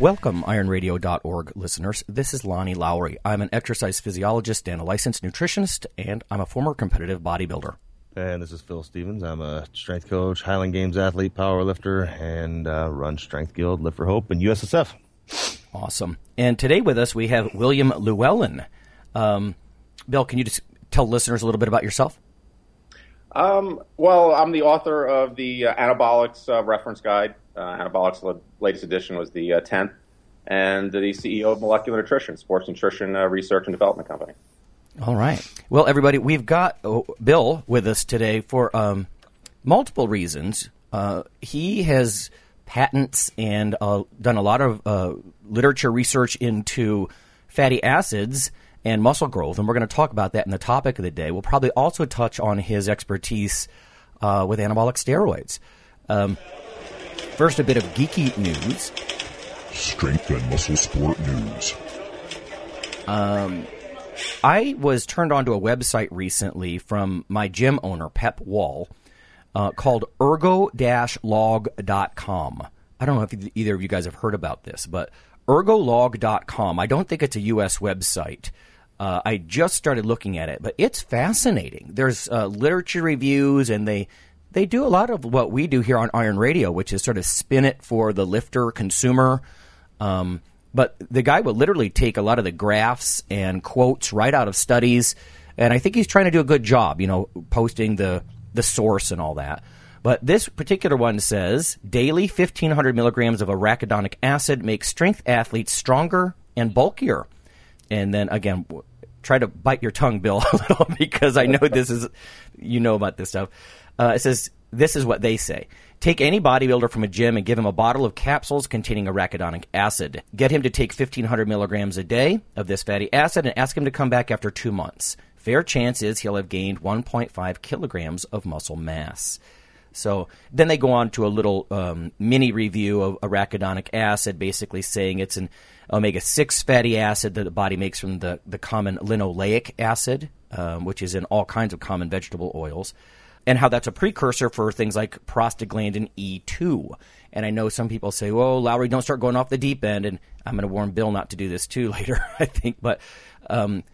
Welcome, ironradio.org listeners. This is Lonnie Lowery. I'm an exercise physiologist and a licensed nutritionist, and I'm a former competitive bodybuilder. And this is Phil Stevens. I'm a strength coach, Highland Games athlete, power lifter, and uh, run Strength Guild, Lift for Hope, and USSF. Awesome. And today with us we have William Llewellyn. Um, Bill, can you just tell listeners a little bit about yourself? Um, well, I'm the author of the uh, Anabolics uh, Reference Guide. Uh, Anabolics, latest edition was the 10th, and the CEO of Molecular Nutrition, sports nutrition uh, research and development company. All right. Well, everybody, we've got uh, Bill with us today for um, multiple reasons. Uh, he has patents and done a lot of literature research into fatty acids and muscle growth, and we're going to talk about that in the topic of the day. We'll probably also touch on his expertise uh, with anabolic steroids. Um, first, a bit of geeky news. Strength and muscle sport news. Um, I was turned onto a website recently from my gym owner, Pep Wall, uh, called ergo-log.com. I don't know if either of you guys have heard about this, but ergolog.com. I don't think it's a U.S. website. Uh, I just started looking at it, but it's fascinating. There's uh, literature reviews, and they they do a lot of what we do here on Iron Radio, which is sort of spin it for the lifter consumer. Um, but the guy will literally take a lot of the graphs and quotes right out of studies, and I think he's trying to do a good job, you know, posting the the source and all that. But this particular one says daily 1500 milligrams of arachidonic acid makes strength athletes stronger and bulkier. And then again, try to bite your tongue, Bill, a little because I know this is you know about this stuff. Uh, it says this is what they say. Take any bodybuilder from a gym and give him a bottle of capsules containing arachidonic acid. Get him to take 1500 milligrams a day of this fatty acid and ask him to come back after two months. Fair chance is he'll have gained 1.5 kilograms of muscle mass. So then they go on to a little um, mini review of arachidonic acid, basically saying it's an omega 6 fatty acid that the body makes from the, the common linoleic acid, um, which is in all kinds of common vegetable oils, and how that's a precursor for things like prostaglandin E2. And I know some people say, "Well, Lowery, don't start going off the deep end." And I'm going to warn Bill not to do this too later, I think. But um,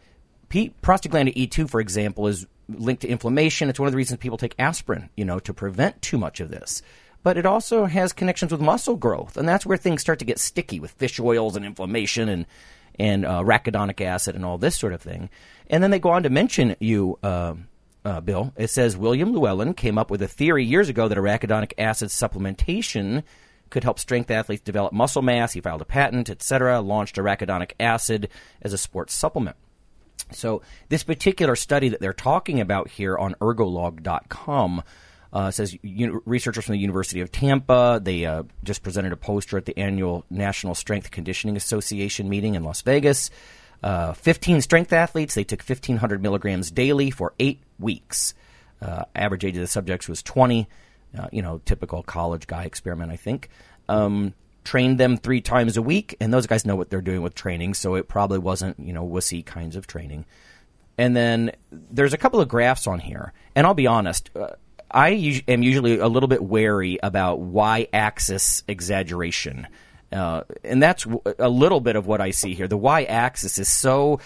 prostaglandin E2, for example, is linked to inflammation. It's one of the reasons people take aspirin, you know, to prevent too much of this. But it also has connections with muscle growth, and that's where things start to get sticky with fish oils and inflammation and and uh, arachidonic acid and all this sort of thing. And then they go on to mention you, uh, uh, Bill. It says William Llewellyn came up with a theory years ago that arachidonic acid supplementation could help strength athletes develop muscle mass. He filed a patent, etc. Launched arachidonic acid as a sports supplement. So this particular study that they're talking about here on ergolog.com uh, says researchers from the University of Tampa. They uh, just presented a poster at the annual National Strength Conditioning Association meeting in Las Vegas. Uh, 15 strength athletes. They took 1,500 milligrams daily for eight weeks. Uh, average age of the subjects was 20. Uh, you know, typical college guy experiment, I think. Um, trained them three times a week, and those guys know what they're doing with training, so it probably wasn't, you know, wussy kinds of training. And then there's a couple of graphs on here, and I'll be honest, uh, I am usually a little bit wary about y axis exaggeration. Uh, and that's a little bit of what I see here. The y axis is so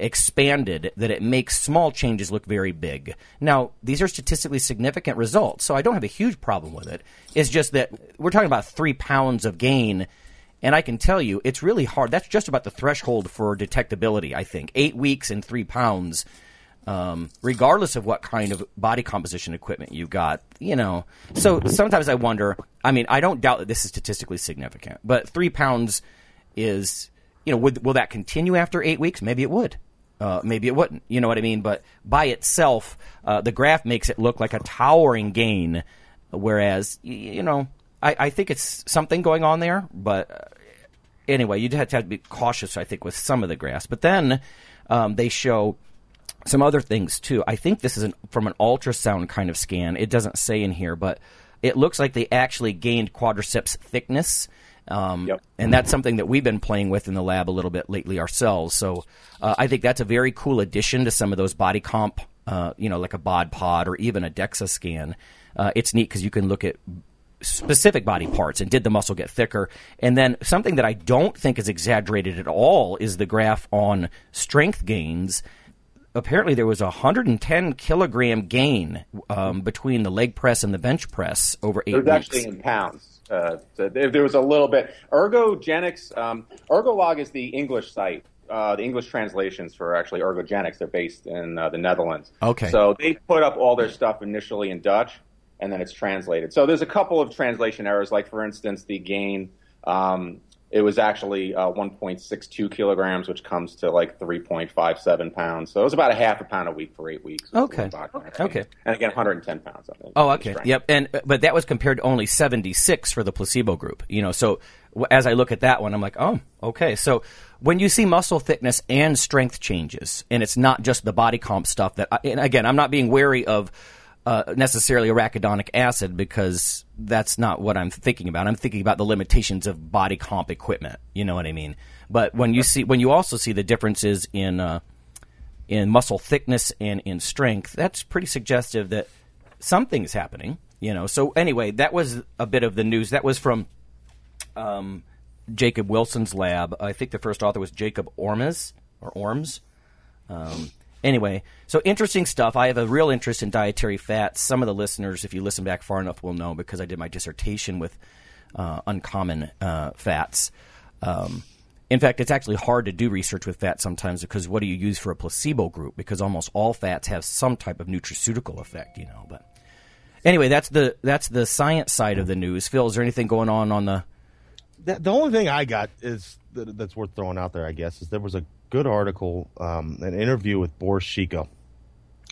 expanded that it makes small changes look very big. Now, these are statistically significant results, so I don't have a huge problem with it. It's just that we're talking about three pounds of gain, and I can tell you it's really hard. That's just about the threshold for detectability, I think. Eight weeks and three pounds, um, regardless of what kind of body composition equipment you've got, you know. So sometimes I wonder, I mean, I don't doubt that this is statistically significant, but three pounds is. You know, would, will that continue after eight weeks? Maybe it would. Uh, maybe it wouldn't. You know what I mean? But by itself, uh, the graph makes it look like a towering gain, whereas you know I, I think it's something going on there, but uh, anyway, you'd have to, have to be cautious, I think, with some of the graphs. But then um, they show some other things too. I think this is an, from an ultrasound kind of scan. It doesn't say in here, but it looks like they actually gained quadriceps thickness. Um, Yep. And that's something that we've been playing with in the lab a little bit lately ourselves. So uh, I think that's a very cool addition to some of those body comp, uh, you know, like a bod pod or even a DEXA scan. Uh, it's neat because you can look at specific body parts and did the muscle get thicker and then something that i don't think is exaggerated at all is the graph on strength gains apparently there was a 110 kilogram gain um, between the leg press and the bench press over eight It was weeks actually in pounds. Uh, so there, there was a little bit. Ergogenics, um, Ergolog is the English site. Uh, the English translations for actually ergogenics. They're based in uh, the Netherlands. Okay. So they put up all their stuff initially in Dutch, and then it's translated. So there's a couple of translation errors. Like for instance, the gain. Um, it was actually uh, 1.62 kilograms, which comes to like 3.57 pounds. So it was about a half a pound a week for eight weeks. Okay. Okay. And again, 110 pounds. I think, Oh, okay. strength. Yep. And but that was compared to only 76 for the placebo group. You know, so as I look at that one, I'm like, oh, okay. So when you see muscle thickness and strength changes, and it's not just the body comp stuff that, I, and again, I'm not being wary of uh, necessarily arachidonic acid because that's not what I'm thinking about. I'm thinking about the limitations of body comp equipment. You know what I mean? But when you see, when you also see the differences in uh, in muscle thickness and in strength, that's pretty suggestive that something's happening. You know. So anyway, that was a bit of the news. That was from um, Jacob Wilson's lab. I think the first author was Jacob Ormes or Orms. Um, anyway, so interesting stuff. I have a real interest in dietary fats. Some of the listeners, if you listen back far enough, will know because I did my dissertation with uh, uncommon uh, fats. Um, in fact, it's actually hard to do research with fat sometimes because what do you use for a placebo group? Because almost all fats have some type of nutraceutical effect, you know. But anyway, that's the that's the science side of the news. Phil, is there anything going on on the? That, the only thing I got is that, that's worth throwing out there, I guess, is there was a good article, um, an interview with Boris Sheiko,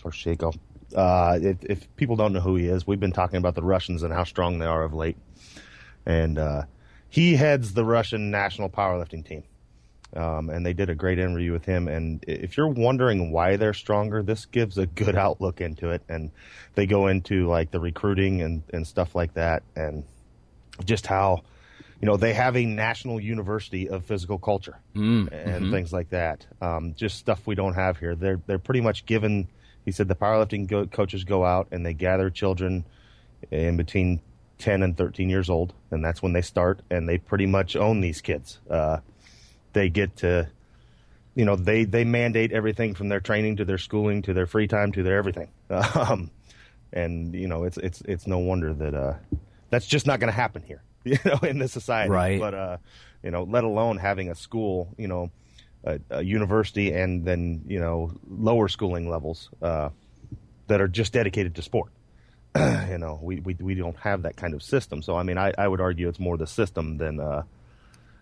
or Sheiko. Uh, if, if people don't know who he is, we've been talking about the Russians and how strong they are of late, and uh, he heads the Russian national powerlifting team. Um, and they did a great interview with him. And if you're wondering why they're stronger, this gives a good outlook into it. And they go into like the recruiting and, and stuff like that, and just how you know they have a national university of physical culture and things like that. Um, just stuff we don't have here. They're they're pretty much given. He said the powerlifting go- coaches go out and they gather children in between ten and thirteen years old, and that's when they start, and they pretty much own these kids. Uh, they get to, you know, they they mandate everything from their training to their schooling to their free time to their everything. Um, and you know, it's it's it's no wonder that uh, that's just not going to happen here, you know, in this society. Right. But uh, you know, let alone having a school, you know, a, a university, and then you know, lower schooling levels uh, that are just dedicated to sport. you know, we, we we don't have that kind of system. So I mean, I, I would argue it's more the system than uh,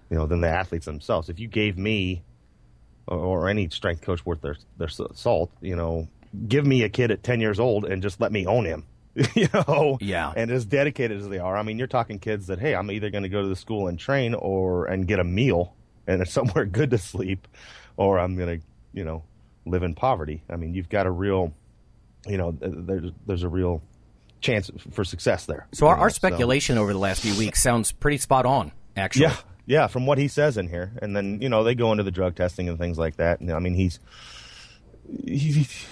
you know than the athletes themselves. If you gave me or, or any strength coach worth their their salt, you know, give me a kid at ten years old and just let me own him. you know, Yeah. and as dedicated as they are, I mean, you're talking kids that hey, I'm either going to go to the school and train or and get a meal and somewhere good to sleep, or I'm going to you know live in poverty. I mean, you've got a real, you know, there's there's a real chance for success there. So our, our speculation over the last few weeks sounds pretty spot on. Actually, yeah, yeah, from what he says in here, and then you know they go into the drug testing and things like that. And, I mean, he's he's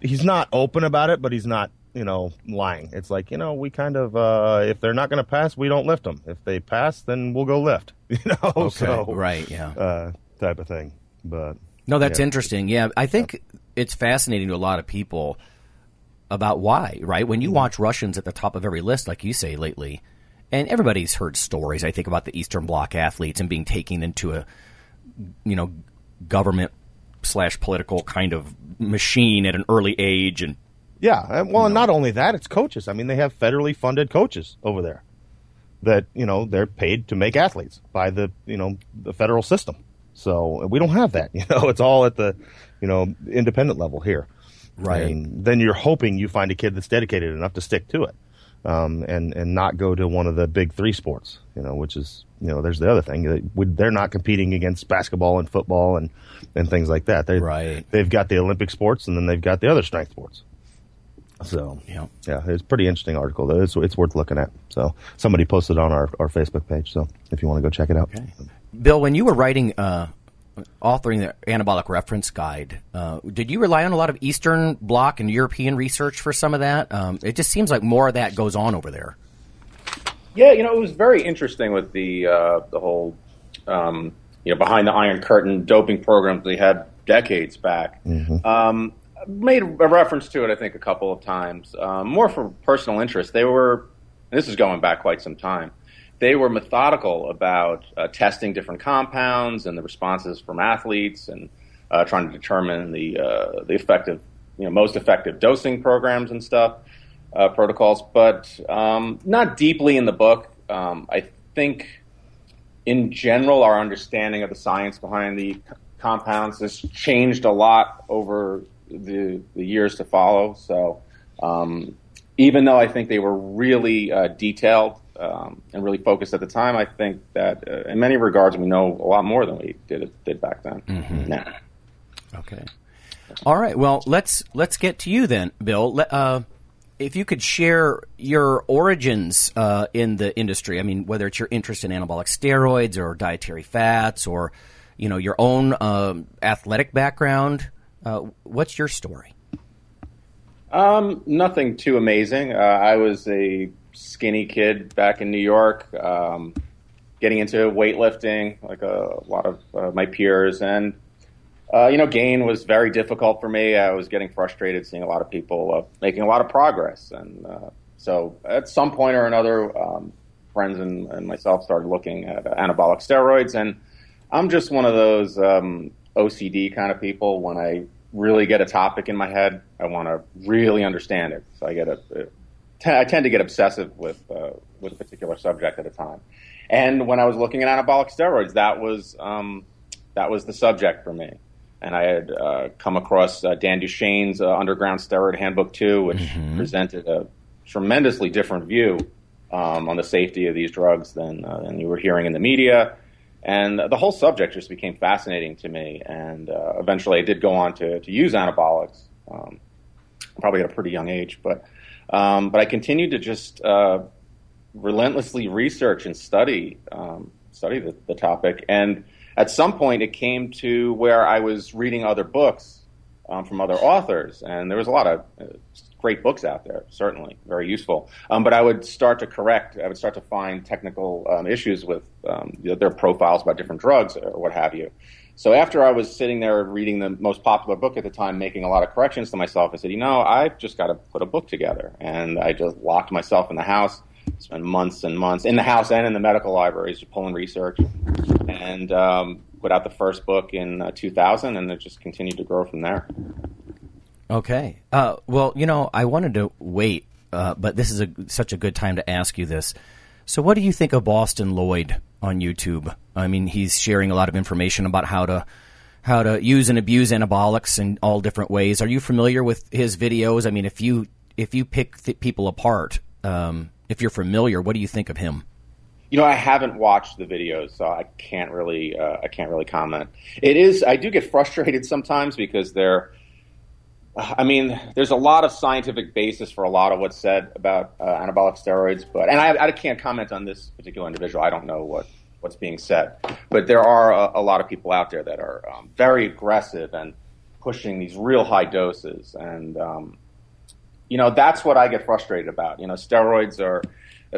he's not open about it, but he's not you know lying. It's like you know we kind of uh, if they're not going to pass, we don't lift them. If they pass, then we'll go lift. You know, Okay, so right, yeah. uh, type of thing. But No, that's yeah. interesting. Yeah, I think it's fascinating to a lot of people about why, right? When you Mm-hmm. watch Russians at the top of every list, like you say lately, and everybody's heard stories, I think, about the Eastern Bloc athletes and being taken into a, you know, government slash political kind of machine at an early age, and Yeah, well, and not only that, it's coaches. I mean, they have federally funded coaches over there that you know they're paid to make athletes by the you know the federal system. So we don't have that. You know, it's all at the you know independent level here. Right. Then you're hoping you find a kid that's dedicated enough to stick to it. um, and and not go to one of the big three sports. You know, which is you know, there's the other thing. They're not competing against basketball and football and and things like that. They, right. They've got the Olympic sports, and then they've got the other strength sports. So yeah, yeah, it's a pretty interesting article. Though. It's it's worth looking at. So somebody posted on our, our Facebook page. So if you want to go check it out, okay. Bill, when you were writing, uh, authoring the anabolic reference guide, uh, did you rely on a lot of Eastern Bloc and European research for some of that? Um, it just seems like more of that goes on over there. Yeah, you know, it was very interesting with the uh, the whole um, you know behind the Iron Curtain doping programs they had decades back. Mm-hmm. Um, made a reference to it, I think, a couple of times, um, more for personal interest. They were, this is going back quite some time. They were methodical about uh, testing different compounds and the responses from athletes, and uh, trying to determine the uh, the effective, you know, most effective dosing programs and stuff, uh, protocols. But um, not deeply in the book. Um, I think, in general, our understanding of the science behind the compounds has changed a lot over the, the years to follow. So um, even though I think they were really uh, detailed um, and really focused at the time, I think that uh, in many regards we know a lot more than we did did back then. Mm-hmm. Now. Okay. All right. Well, let's let's get to you then, Bill. Uh, if you could share your origins uh, in the industry, I mean, whether it's your interest in anabolic steroids or dietary fats, or you know your own um, athletic background, uh, what's your story? Um, nothing too amazing. Uh, I was a skinny kid back in New York, um, getting into weightlifting like a, lot of uh, my peers, and uh, you know, gain was very difficult for me. I was getting frustrated seeing a lot of people uh, making a lot of progress, and uh, so at some point or another, um, friends and, and, myself started looking at anabolic steroids, and I'm just one of those um, OCD kind of people. When I really get a topic in my head, I want to really understand it. So I get a, I tend to get obsessive with uh, with a particular subject at a time. And when I was looking at anabolic steroids, that was um, that was the subject for me. And I had uh, come across uh, Dan Duchaine's uh, Underground Steroid Handbook 2, which mm-hmm. presented a tremendously different view um, on the safety of these drugs than, uh, than you were hearing in the media. And the whole subject just became fascinating to me. And uh, eventually I did go on to, to use anabolics, um, probably at a pretty young age. But, um, but I continued to just uh, relentlessly research and study, um, study the, the, topic. And at some point it came to where I was reading other books um, from other authors. And there was a lot of uh, great books out there, certainly very useful. Um, but I would start to correct. I would start to find technical um, issues with um, their profiles about different drugs or what have you. So after I was sitting there reading the most popular book at the time, making a lot of corrections to myself, I said, you know, I've just got to put a book together. And I just locked myself in the house, spent months and months in the house and in the medical libraries pulling research, and um, put out the first book in uh, 2000, and it just continued to grow from there. Okay. Uh, well, you know, I wanted to wait, uh, but this is a, such a good time to ask you this. So, what do you think of Boston Lloyd on YouTube? I mean, he's sharing a lot of information about how to how to use and abuse anabolics in all different ways. Are you familiar with his videos? I mean, if you if you pick th- people apart, um, if you're familiar, what do you think of him? You know, I haven't watched the videos, so I can't really uh, I can't really comment. It is I do get frustrated sometimes because they're I mean, there's a lot of scientific basis for a lot of what's said about uh, anabolic steroids, but and I, I, can't comment on this particular individual. I don't know what what's being said, but there are a, a lot of people out there that are um, very aggressive and pushing these real high doses, and um, you know that's what I get frustrated about. You know, steroids are.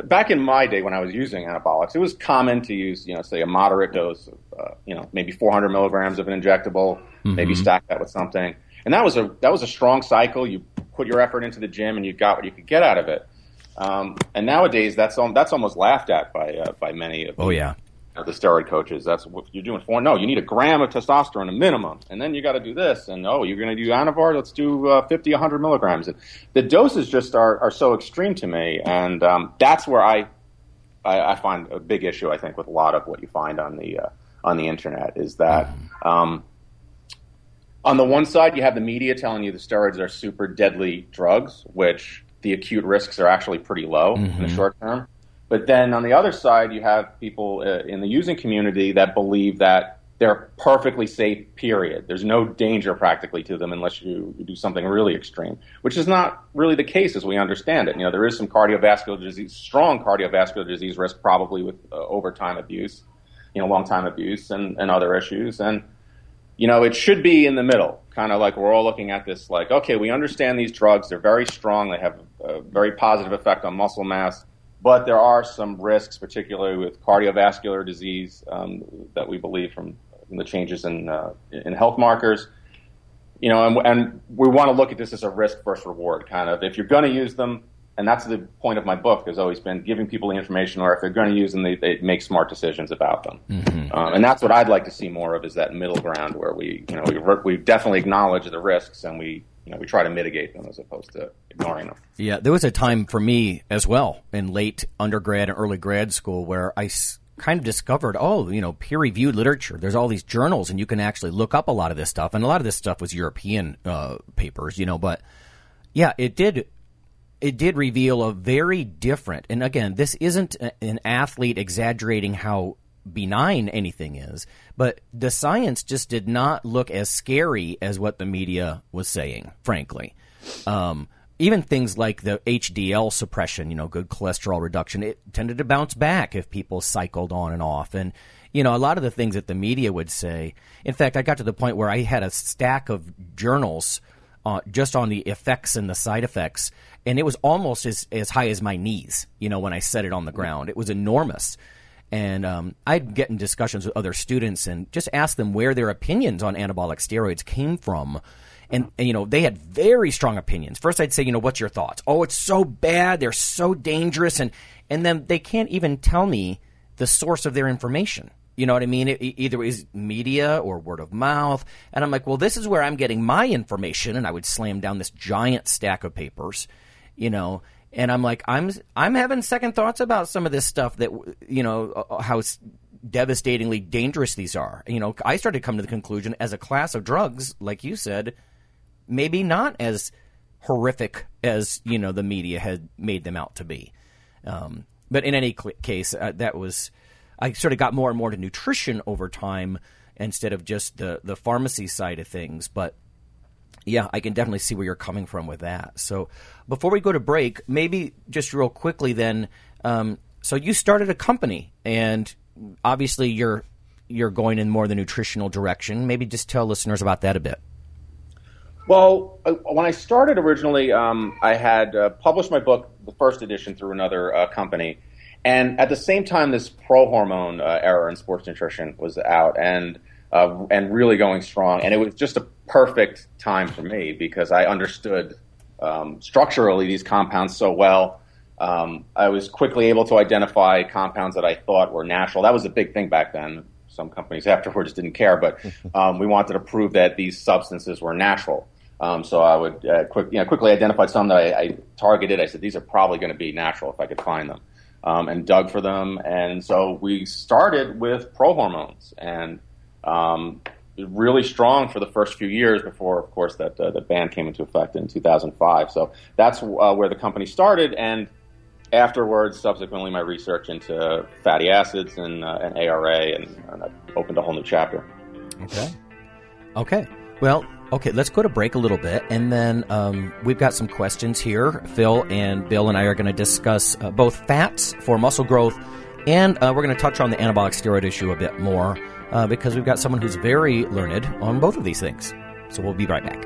Back in my day when I was using anabolics, it was common to use, you know, say a moderate dose of, uh, you know, maybe 400 milligrams of an injectable, mm-hmm. maybe stack that with something and that was a that was a strong cycle. You put your effort into the gym, and you got what you could get out of it. Um, and nowadays, that's that's almost laughed at by uh, by many of oh yeah the steroid coaches. That's what you're doing for. No, you need a gram of testosterone, a minimum, and then you got to do this. And oh, you're going to do Anavar? Let's do uh, 50, 100 milligrams. And the doses just are, are so extreme to me, and um, that's where I, I, I find a big issue. I think with a lot of what you find on the uh, on the internet is that. Mm-hmm. Um, on the one side, you have the media telling you the steroids are super deadly drugs, which the acute risks are actually pretty low mm-hmm. in the mm-hmm. short term. But then on the other side, you have people uh, in the using community that believe that they're perfectly safe, period. There's no danger practically to them unless you, you, do something really extreme, which is not really the case as we understand it. You know, there is some cardiovascular disease, strong cardiovascular disease risk probably with uh, overtime abuse, you know, long time abuse and, and other issues. And, you know, it should be in the middle, kind of like we're all looking at this like, okay, we understand these drugs. They're very strong. They have a very positive effect on muscle mass but there are some risks, particularly with cardiovascular disease, um, that we believe from, from the changes in uh, in health markers. You know, and, and we want to look at this as a risk versus reward kind of. If you're going to use them, and that's the point of my book has always been giving people the information, or if they're going to use them, they, they make smart decisions about them. Mm-hmm. Um, and that's what I'd like to see more of is that middle ground where we, you know, we, we definitely acknowledge the risks and we you know, we try to mitigate them as opposed to ignoring them. Yeah, there was a time for me as well in late undergrad and early grad school where I s- kind of discovered, oh, you know, peer reviewed literature. There's all these journals, and you can actually look up a lot of this stuff. And a lot of this stuff was European uh, papers, you know, but yeah, it did. It did reveal a very different, and again, this isn't an athlete exaggerating how benign anything is, but the science just did not look as scary as what the media was saying, frankly. Um, even things like the HDL suppression, you know, good cholesterol reduction, it tended to bounce back if people cycled on and off. And, you know, a lot of the things that the media would say. In fact, I got to the point where I had a stack of journals uh, just on the effects and the side effects, and it was almost as, as high as my knees, you know, when I set it on the ground. It was enormous. And um, I'd get in discussions with other students and just ask them where their opinions on anabolic steroids came from. And, and, you know they had very strong opinions. First, I'd say, you know, what's your thoughts? Oh, it's so bad. They're so dangerous, and and then they can't even tell me the source of their information. You know what I mean? It, it either is media or word of mouth. And I'm like, well, this is where I'm getting my information. And I would slam down this giant stack of papers, you know, and I'm like, I'm I'm having second thoughts about some of this stuff that you know how devastatingly dangerous these are. You know, I started to come to the conclusion as a class of drugs, like you said, maybe not as horrific as you know the media had made them out to be. Um, but in any cl- case, uh, that was I sort of got more and more to nutrition over time instead of just the the pharmacy side of things. But yeah, I can definitely see where you're coming from with that. So before we go to break, maybe just real quickly then. Um, so you started a company, and obviously you're you're going in more the nutritional direction. Maybe just tell listeners about that a bit. Well, uh, when I started originally, um, I had uh, published my book, the first edition, through another uh, company, and at the same time, this pro hormone uh, in sports nutrition was out, and uh, and really going strong. And it was just a perfect time for me because I understood um, structurally these compounds so well. Um, I was quickly able to identify compounds that I thought were natural. That was a big thing back then. Some companies afterwards didn't care, but um, we wanted to prove that these substances were natural. Um, so I would uh, quick, you know, quickly identify some that I, I, targeted. I said these are probably going to be natural if I could find them, um, and dug for them. And so we started with pro hormones, and um, really strong for the first few years before, of course, that uh, the ban came into effect in 2005. So that's uh, where the company started, and afterwards, subsequently, my research into fatty acids and, uh, and ARA, and, and that opened a whole new chapter. Okay. Okay. Well, okay, let's go to break a little bit, and then um, we've got some questions here. Phil and Bill and I are going to discuss uh, both fats for muscle growth, and uh, we're going to touch on the anabolic steroid issue a bit more uh, because we've got someone who's very learned on both of these things. So we'll be right back.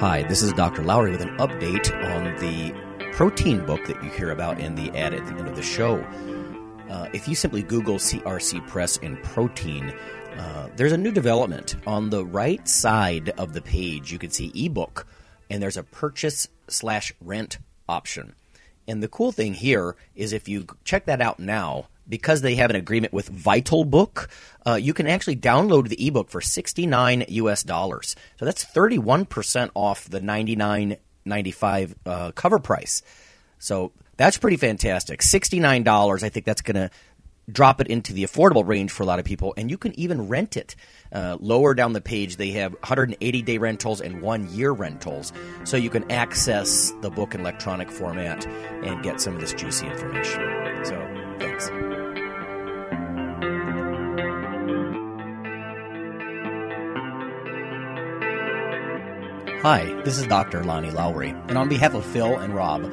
Hi, this is Dr. Lowery with an update on the protein book that you hear about in the ad at the end of the show. Uh, if you simply Google CRC Press and protein, uh, there's a new development. On the right side of the page, you can see ebook, and there's a purchase slash rent option. And the cool thing here is if you check that out now, because they have an agreement with VitalBook, uh, you can actually download the ebook for 69 US dollars. So that's 31% off the 99.95 uh, cover price. So that's pretty fantastic. Sixty nine dollars. I think that's going to drop it into the affordable range for a lot of people, and you can even rent it. Uh, lower down the page, they have 180 day rentals and one year rentals, so you can access the book in electronic format and get some of this juicy information. So, thanks. Hi, this is Dr. Lonnie Lowery, and on behalf of Phil and Rob,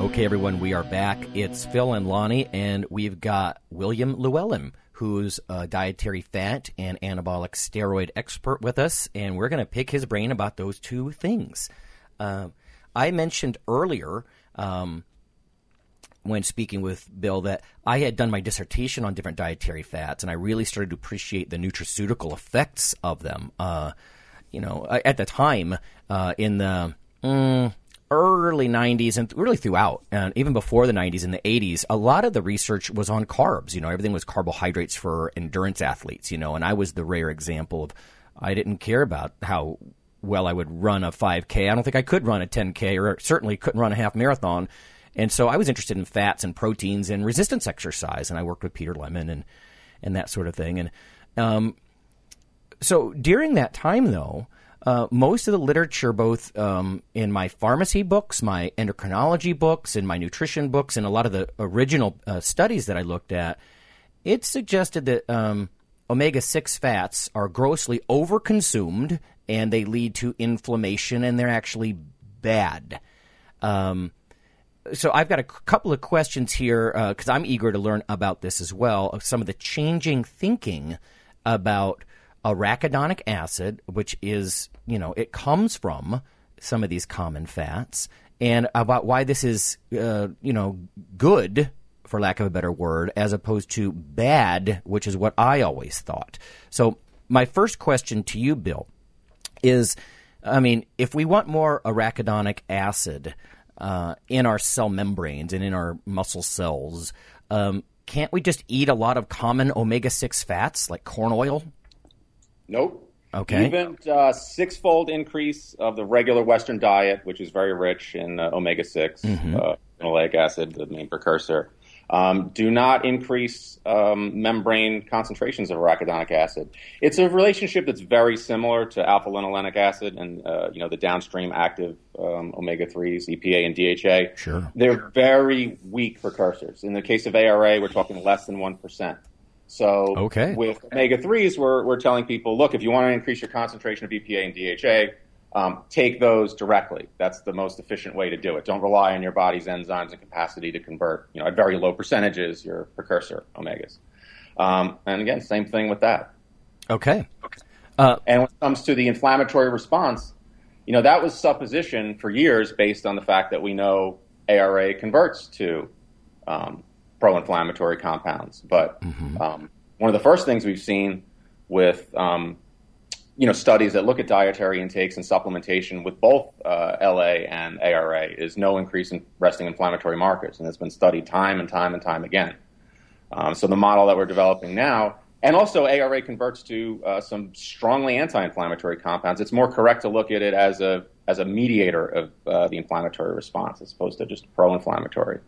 Okay, everyone, we are back. It's Phil and Lonnie, and we've got William Llewellyn, who's a dietary fat and anabolic steroid expert with us, and we're going to pick his brain about those two things. Uh, I mentioned earlier um, when speaking with Bill that I had done my dissertation on different dietary fats, and I really started to appreciate the nutraceutical effects of them. Uh, you know, at the time uh, in the mm, early 90s and really throughout, and even before the 90s in the 80s, a lot of the research was on carbs. You know, everything was carbohydrates for endurance athletes, you know, and I was the rare example of I didn't care about how well I would run a 5K. I don't think I could run a 10K or certainly couldn't run a half marathon. And so I was interested in fats and proteins and resistance exercise, and I worked with Peter Lemon and, and that sort of thing. And um, so during that time, though, uh, most of the literature, both um, in my pharmacy books, my endocrinology books, and my nutrition books, and a lot of the original uh, studies that I looked at, it suggested that um, omega 6 fats are grossly overconsumed and they lead to inflammation and they're actually bad. Um, so I've got a couple of questions here because uh, I'm eager to learn about this as well. Some of the changing thinking about arachidonic acid, which is, you know, it comes from some of these common fats, and about why this is, uh, you know, good, for lack of a better word, as opposed to bad, which is what I always thought. So, my first question to you, Bill, is I mean, if we want more arachidonic acid uh, in our cell membranes and in our muscle cells, um, can't we just eat a lot of common omega 6 fats like corn oil, Nope. Okay. Even uh, six-fold increase of the regular Western diet, which is very rich in uh, omega 6 Mm-hmm. uh, linoleic acid, the main precursor. Um, do not increase um, membrane concentrations of arachidonic acid. It's a relationship that's very similar to alpha linolenic acid and uh, you know the downstream active um, omega threes, EPA and DHA. Sure. They're very weak precursors. In the case of ARA, we're talking less than one percent. So Okay. with omega threes, we're we're telling people, look, if you want to increase your concentration of EPA and DHA, um, take those directly. That's the most efficient way to do it. Don't rely on your body's enzymes and capacity to convert, you know, at very low percentages your precursor omegas. Um, and again, same thing with that. Okay. And when it comes to the inflammatory response, you know, that was supposition for years based on the fact that we know ARA converts to um, pro-inflammatory compounds. But um, one of the first things we've seen with um, you know studies that look at dietary intakes and supplementation with both uh, LA and ARA is no increase in resting inflammatory markers, and it's been studied time and time and time again. Um, so the model that we're developing now, and also ARA converts to uh, some strongly anti-inflammatory compounds. It's more correct to look at it as a as a mediator of uh, the inflammatory response as opposed to just pro-inflammatory.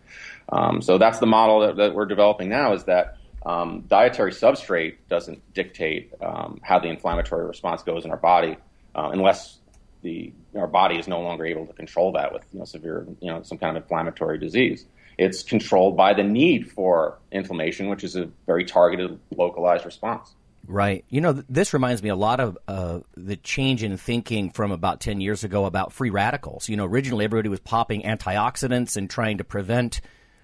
Um, so that's the model that, that, we're developing now. Is that um, dietary substrate doesn't dictate um, how the inflammatory response goes in our body, uh, unless the our body is no longer able to control that with you know severe you know some kind of inflammatory disease. It's controlled by the need for inflammation, which is a very targeted, localized response. Right. You know, this reminds me a lot of uh, the change in thinking from about 10 years ago about free radicals. You know, originally everybody was popping antioxidants and trying to prevent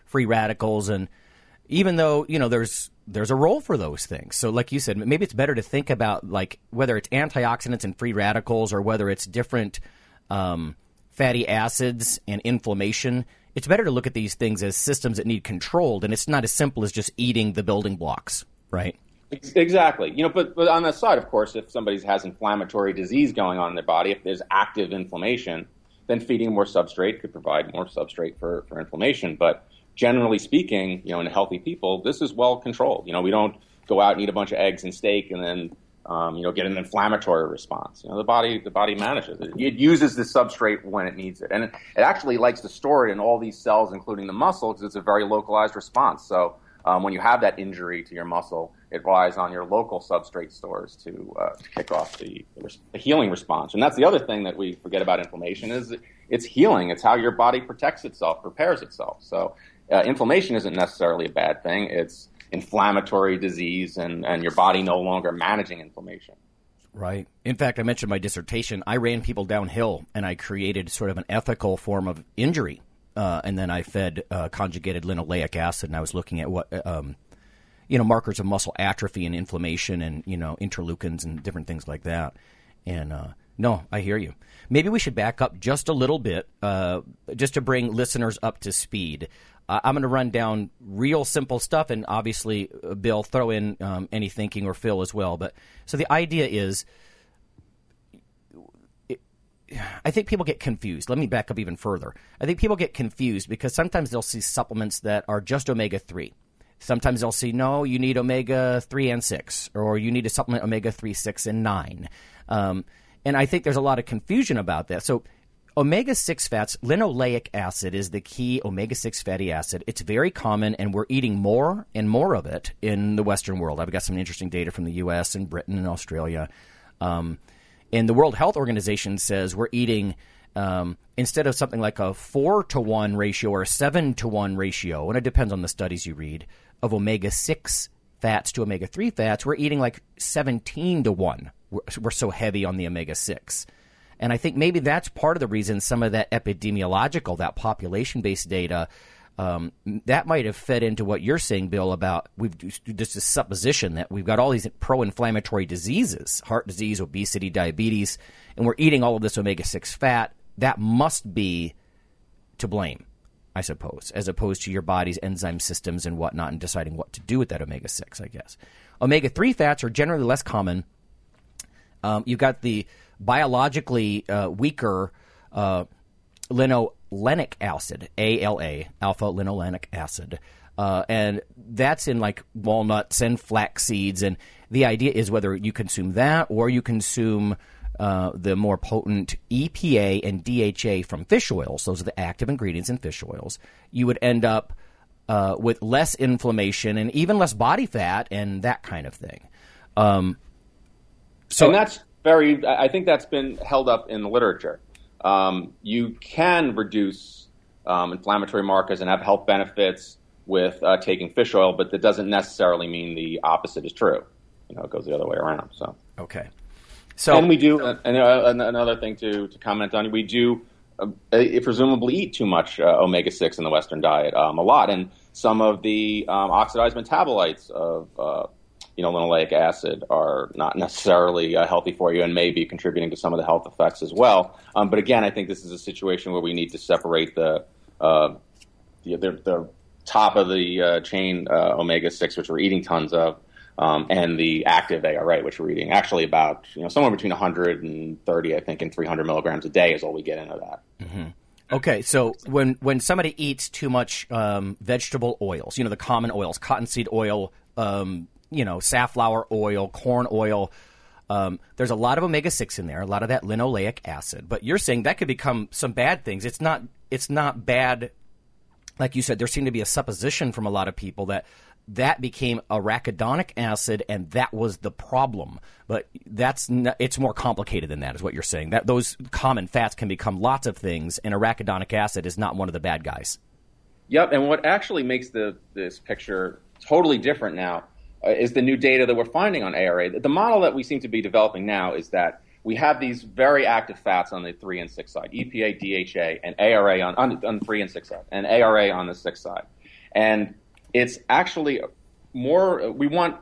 free radicals. And even though, you know, there's there's a role for those things. So, like you said, maybe it's better to think about like whether it's antioxidants and free radicals or whether it's different um, fatty acids and inflammation. It's better to look at these things as systems that need controlled, and it's not as simple as just eating the building blocks, right? Exactly. You know, but, but on that side, of course, if somebody has inflammatory disease going on in their body, if there's active inflammation, then feeding more substrate could provide more substrate for, for inflammation. But generally speaking, you know, in healthy people, this is well controlled. You know, we don't go out and eat a bunch of eggs and steak and then um, you know get an inflammatory response. You know, the body the body manages it. It uses the substrate when it needs it, and it, it actually likes to store it in all these cells, including the muscle, because it's a very localized response. So um, when you have that injury to your muscle, it relies on your local substrate stores to, uh, to kick off the, the, healing response. And that's the other thing that we forget about inflammation is it's healing. It's how your body protects itself, repairs itself. So uh, inflammation isn't necessarily a bad thing. It's inflammatory disease and, and your body no longer managing inflammation. Right. In fact, I mentioned my dissertation. I ran people downhill and I created sort of an ethical form of injury. Uh, and then I fed uh, conjugated linoleic acid, and I was looking at what um, you know markers of muscle atrophy and inflammation, and you know interleukins and different things like that. And uh, no, I hear you. Maybe we should back up just a little bit, uh, just to bring listeners up to speed. I'm going to run down real simple stuff, and obviously, uh, Bill, throw in um, any thinking or Phil as well. But so the idea is, it, I think people get confused. Let me back up even further. I think people get confused because sometimes they'll see supplements that are just omega three. Sometimes they'll see no, you need omega three and six, or you need to supplement omega three, six, and nine. Um, and I think there's a lot of confusion about that. So Omega 6 fats, linoleic acid is the key omega 6 fatty acid. It's very common, and we're eating more and more of it in the Western world. I've got some interesting data from the US and Britain and Australia. Um, and the World Health Organization says we're eating, um, instead of something like a 4 to 1 ratio or a 7 to 1 ratio, and it depends on the studies you read, of omega 6 fats to omega 3 fats, we're eating like 17 to 1. We're, we're so heavy on the omega 6. And I think maybe that's part of the reason some of that epidemiological, that population based data, um, that might have fed into what you're saying, Bill, about we've just a supposition that we've got all these pro inflammatory diseases, heart disease, obesity, diabetes, and we're eating all of this omega 6 fat. That must be to blame, I suppose, as opposed to your body's enzyme systems and whatnot and deciding what to do with that omega 6, I guess. Omega 3 fats are generally less common. Um, you've got the biologically uh, weaker uh, linolenic acid, ALA, alpha linolenic acid. Uh, and that's in like walnuts and flax seeds. And the idea is whether you consume that or you consume uh, the more potent EPA and DHA from fish oils, those are the active ingredients in fish oils, you would end up uh, with less inflammation and even less body fat and that kind of thing. Um, so and that's very. I think that's been held up in the literature. Um, you can reduce um, inflammatory markers and have health benefits with uh, taking fish oil, but that doesn't necessarily mean the opposite is true. You know, it goes the other way around. So okay. So and we do uh, and, uh, another thing to to comment on. We do uh, presumably eat too much uh, omega six in the Western diet, um, a lot, and some of the um, oxidized metabolites of you know, linoleic acid are not necessarily uh, healthy for you and may be contributing to some of the health effects as well. Um, but again, I think this is a situation where we need to separate the uh, the, the, the, top of the uh, chain uh, omega six, which we're eating tons of, um, and the active ARA, which we're eating actually about you know somewhere between 130, I think, and 300 milligrams a day is all we get into that. Mm-hmm. Okay, so when when somebody eats too much um, vegetable oils, you know the common oils, cottonseed oil, um, you know safflower oil, corn oil. Um, there's a lot of omega six in there, a lot of that linoleic acid. But you're saying that could become some bad things. It's not. It's not bad. Like you said, there seemed to be a supposition from a lot of people that that became arachidonic acid, and that was the problem. But that's it's more complicated than that, is what you're saying. That those common fats can become lots of things, and arachidonic acid is not one of the bad guys. Yep, and what actually makes the this picture totally different now is the new data that we're finding on ARA. The model that we seem to be developing now is that we have these very active fats on the three and six side, EPA, DHA, and ARA on, on, on three and six side, and ARA on the six side. And it's actually more, we want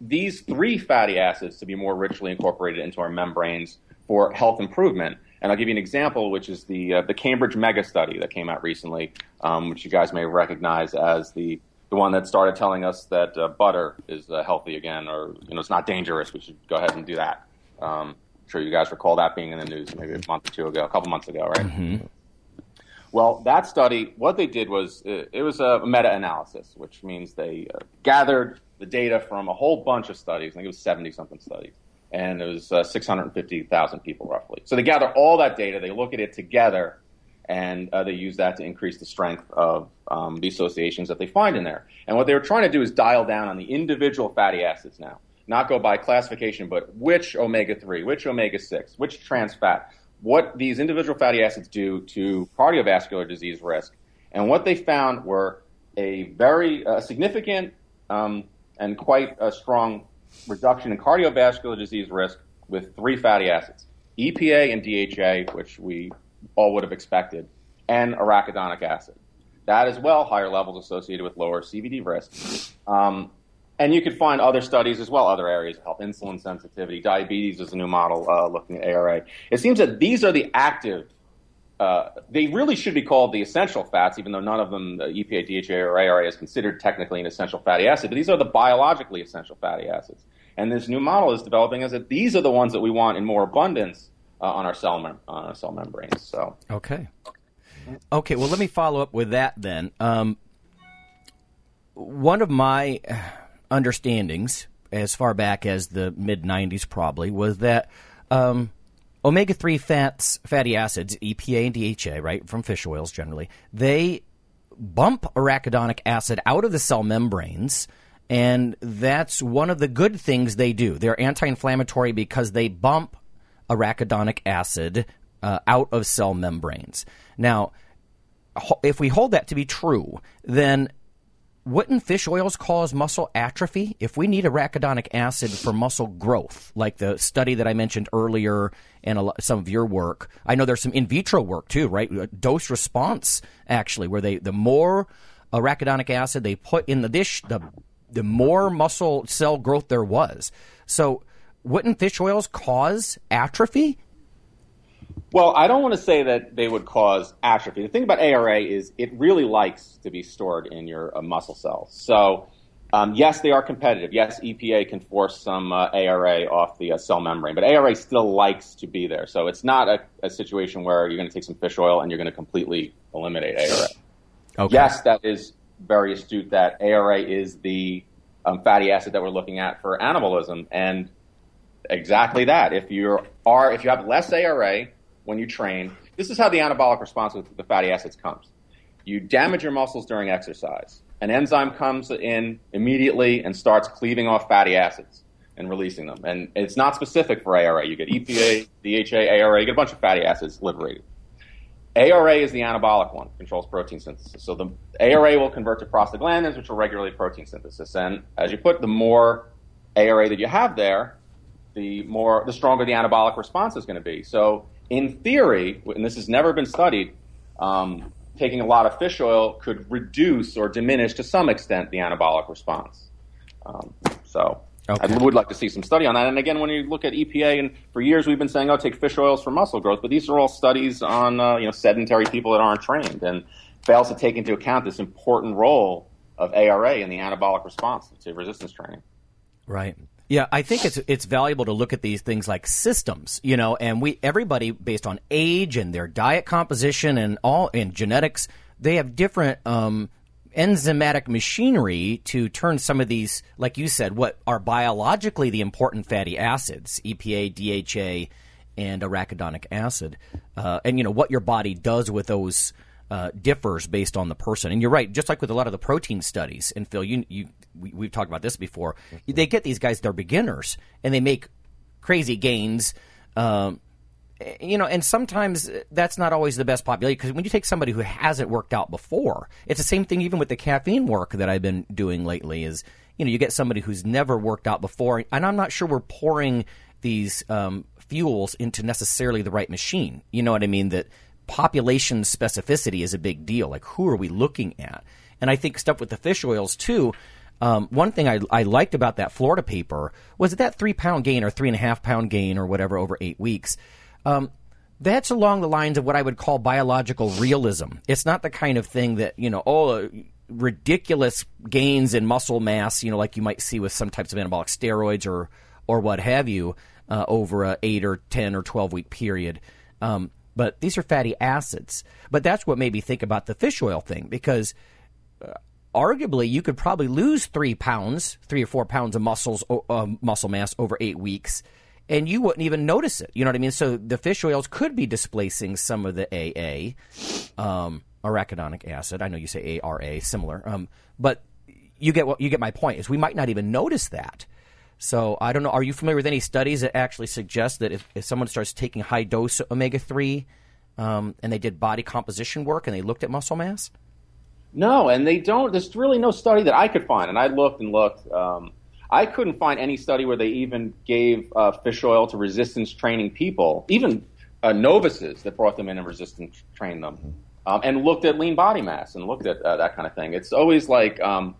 these three fatty acids to be more richly incorporated into our membranes for health improvement. And I'll give you an example, which is the uh, the Cambridge Mega Study that came out recently, um, which you guys may recognize as the the one that started telling us that uh, butter is uh, healthy again, or you know it's not dangerous. We should go ahead and do that. Um, I'm sure you guys recall that being in the news maybe a month or two ago, a couple months ago, right? Mm-hmm. Well, that study, what they did was it, it was a meta-analysis, which means they uh, gathered the data from a whole bunch of studies. I think it was 70 something studies, and it was uh, 650,000 people roughly. So they gather all that data, they look at it together, and uh, they use that to increase the strength of um, the associations that they find in there. And what they were trying to do is dial down on the individual fatty acids now, not go by classification, but which omega 3, which omega 6, which trans fat, what these individual fatty acids do to cardiovascular disease risk. And what they found were a very uh, significant um, and quite a strong reduction in cardiovascular disease risk with three fatty acids EPA and DHA, which we all would have expected, and arachidonic acid. That as well, higher levels associated with lower CVD risk. Um, and you could find other studies as well, other areas of health, insulin sensitivity, diabetes is a new model uh, looking at ARA. It seems that these are the active. Uh, they really should be called the essential fats, even though none of them, the EPA, DHA, or ARA, is considered technically an essential fatty acid. But these are the biologically essential fatty acids. And this new model is developing as that these are the ones that we want in more abundance uh, on our cell mem- on our cell membranes. So okay, okay. Well, let me follow up with that then. Um, one of my understandings, as far back as the mid '90s, probably was that um, omega three fats, fatty acids, EPA and DHA, right from fish oils generally, they bump arachidonic acid out of the cell membranes. And that's one of the good things they do. They're anti inflammatory because they bump arachidonic acid uh, out of cell membranes. Now, if we hold that to be true, then wouldn't fish oils cause muscle atrophy? If we need arachidonic acid for muscle growth, like the study that I mentioned earlier and some of your work, I know there's some in vitro work too, right? Dose response, actually, where they the more arachidonic acid they put in the dish, the the more muscle cell growth there was. So wouldn't fish oils cause atrophy? Well, I don't want to say that they would cause atrophy. The thing about ARA is it really likes to be stored in your uh, muscle cells. So, um, yes, they are competitive. Yes, EPA can force some uh, ARA off the uh, cell membrane, but ARA still likes to be there. So it's not a, a situation where you're going to take some fish oil and you're going to completely eliminate ARA. Okay. Yes, that is very astute. That ARA is the um, fatty acid that we're looking at for anabolism, and exactly that. If you are if you have less ARA when you train, this is how the anabolic response with the fatty acids comes. You damage your muscles during exercise. An enzyme comes in immediately and starts cleaving off fatty acids and releasing them. And it's not specific for ARA. You get EPA, DHA, ARA, you get a bunch of fatty acids liberated. ARA is the anabolic one, controls protein synthesis. So the ARA will convert to prostaglandins, which will regulate protein synthesis. And as you put, the more ARA that you have there, the more the stronger the anabolic response is going to be. So in theory, and this has never been studied, um, taking a lot of fish oil could reduce or diminish to some extent the anabolic response. Um, so okay. I would like to see some study on that. And again, when you look at EPA, and for years we've been saying, "Oh, take fish oils for muscle growth," but these are all studies on uh, you know sedentary people that aren't trained, and fails to take into account this important role of ARA in the anabolic response to resistance training. Right. Yeah, I think it's it's valuable to look at these things like systems, you know, and we everybody based on age and their diet composition and all and genetics, they have different um, enzymatic machinery to turn some of these, like you said, what are biologically the important fatty acids, EPA, DHA, and arachidonic acid, uh, and you know what your body does with those uh, differs based on the person. And you're right, just like with a lot of the protein studies. And Phil, you, you we, have talked about this before. They get these guys; they're beginners, and they make crazy gains. Um, you know, and sometimes that's not always the best population because when you take somebody who hasn't worked out before, it's the same thing even with the caffeine work that I've been doing lately. Is you know, you get somebody who's never worked out before, and I'm not sure we're pouring these um, fuels into necessarily the right machine. You know what I mean? That population specificity is a big deal. Like, who are we looking at? And I think stuff with the fish oils too. Um, one thing I, I, liked about that Florida paper was that, that three pound gain or three and a half pound gain or whatever over eight weeks. Um, that's along the lines of what I would call biological realism. It's not the kind of thing that, you know, oh, uh, ridiculous gains in muscle mass, you know, like you might see with some types of anabolic steroids or, or what have you, uh, over a 8 or 10 or 12 week period. Um, but these are fatty acids. But that's what made me think about the fish oil thing because uh, arguably you could probably lose three pounds, three or four pounds of muscles, uh, muscle mass over eight weeks, and you wouldn't even notice it. You know what I mean? So the fish oils could be displacing some of the AA, um, arachidonic acid. I know you say ARA, similar, um, but you get what you get my point. Is we might not even notice that. So I don't know. Are you familiar with any studies that actually suggest that if, if someone starts taking high dose omega three, um, and they did body composition work and they looked at muscle mass? No, and they don't. There's really no study that I could find, and I looked and looked. Um, I couldn't find any study where they even gave uh, fish oil to resistance training people, even uh, novices that brought them in and resistance trained them, um, and looked at lean body mass and looked at uh, that kind of thing. It's always like um,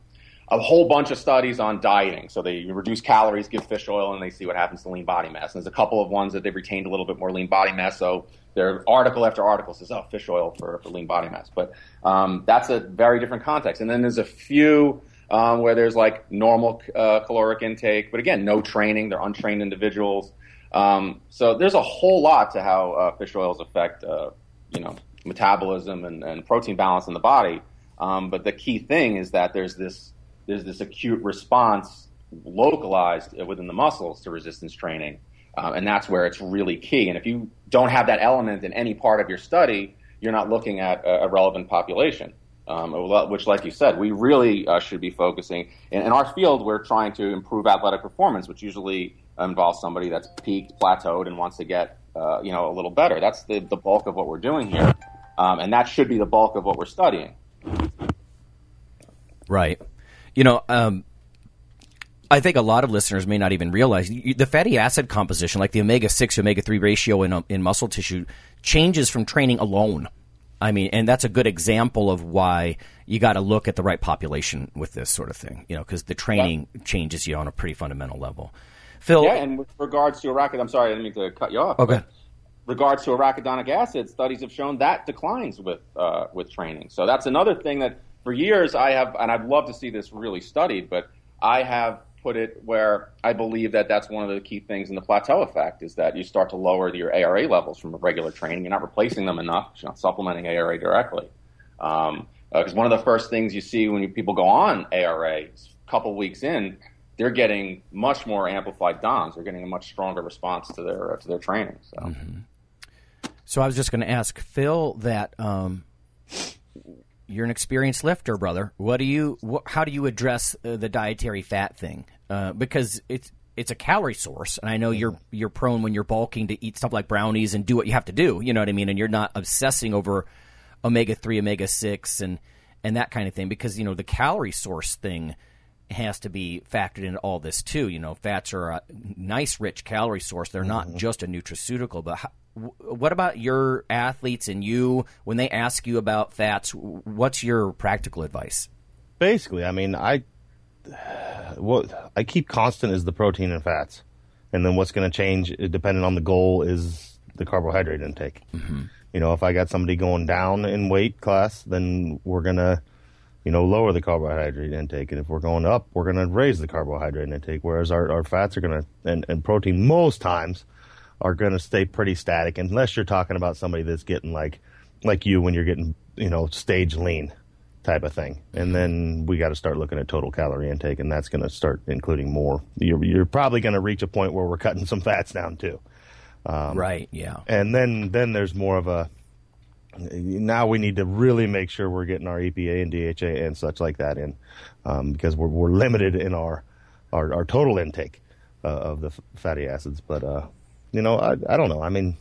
a whole bunch of studies on dieting. So they reduce calories, give fish oil, and they see what happens to lean body mass. And there's a couple of ones that they've retained a little bit more lean body mass. So their article after article says, "Oh, fish oil for, for lean body mass." But um, that's a very different context. And then there's a few um, where there's like normal uh, caloric intake, but again, no training. They're untrained individuals. Um, so there's a whole lot to how uh, fish oils affect, uh, you know, metabolism and, and, protein balance in the body. Um, but the key thing is that there's this there's this acute response localized within the muscles to resistance training. Um, and that's where it's really key. And if you don't have that element in any part of your study, you're not looking at a, a relevant population. Um, which, like you said, we really uh, should be focusing. In, in, our field, we're trying to improve athletic performance, which usually involves somebody that's peaked, plateaued, and wants to get uh, you know a little better. That's the, the bulk of what we're doing here, um, and that should be the bulk of what we're studying. Right. You know, um, I think a lot of listeners may not even realize the fatty acid composition, like the omega six omega three ratio in in muscle tissue, changes from training alone. I mean, and that's a good example of why you got to look at the right population with this sort of thing. You know, because the training yeah. changes you on a pretty fundamental level. Phil, yeah, and with regards to arachid, I'm sorry, I didn't mean to cut you off. Okay. Regards to arachidonic acid, studies have shown that declines with uh, with training. So that's another thing that for years I have, and I'd love to see this really studied, but I have put it where I believe that that's one of the key things in the plateau effect is that you start to lower your ARA levels from regular training. You're not replacing them enough. You're not supplementing ARA directly. Because um, uh, one of the first things you see when you, people go on ARA, a couple weeks in, they're getting much more amplified DOMs. They're getting a much stronger response to their to their training. So. Mm-hmm. so I was just going to ask Phil that um, you're an experienced lifter, brother. What do you? Wh- how do you address uh, the dietary fat thing? Uh, because it's it's a calorie source, and I know you're you're prone when you're bulking to eat stuff like brownies and do what you have to do. You know what I mean? And you're not obsessing over omega three, omega six, and and that kind of thing because you know the calorie source thing has to be factored into all this too. You know, fats are a nice, rich calorie source. They're not mm-hmm. just a nutraceutical, but how, what about your athletes and you when they ask you about fats? What's your practical advice? Basically, I mean, I what I keep constant is the protein and fats, and then what's going to change depending on the goal is the carbohydrate intake. Mm-hmm. You know, if I got somebody going down in weight class, then we're gonna you know, lower the carbohydrate intake. And if we're going up, we're going to raise the carbohydrate intake. Whereas our, our fats are going to, and, and protein most times are going to stay pretty static unless you're talking about somebody that's getting like, like you when you're getting, you know, stage lean type of thing. And then we got to start looking at total calorie intake and that's going to start including more. You're, you're probably going to reach a point where we're cutting some fats down too. Um, right. Yeah. And then, then there's more of a, now we need to really make sure we're getting our EPA and DHA and such like that in, um, because we're, we're limited in our, our, our total intake uh, of the f- fatty acids. But, uh, you know, I, I don't know. I mean,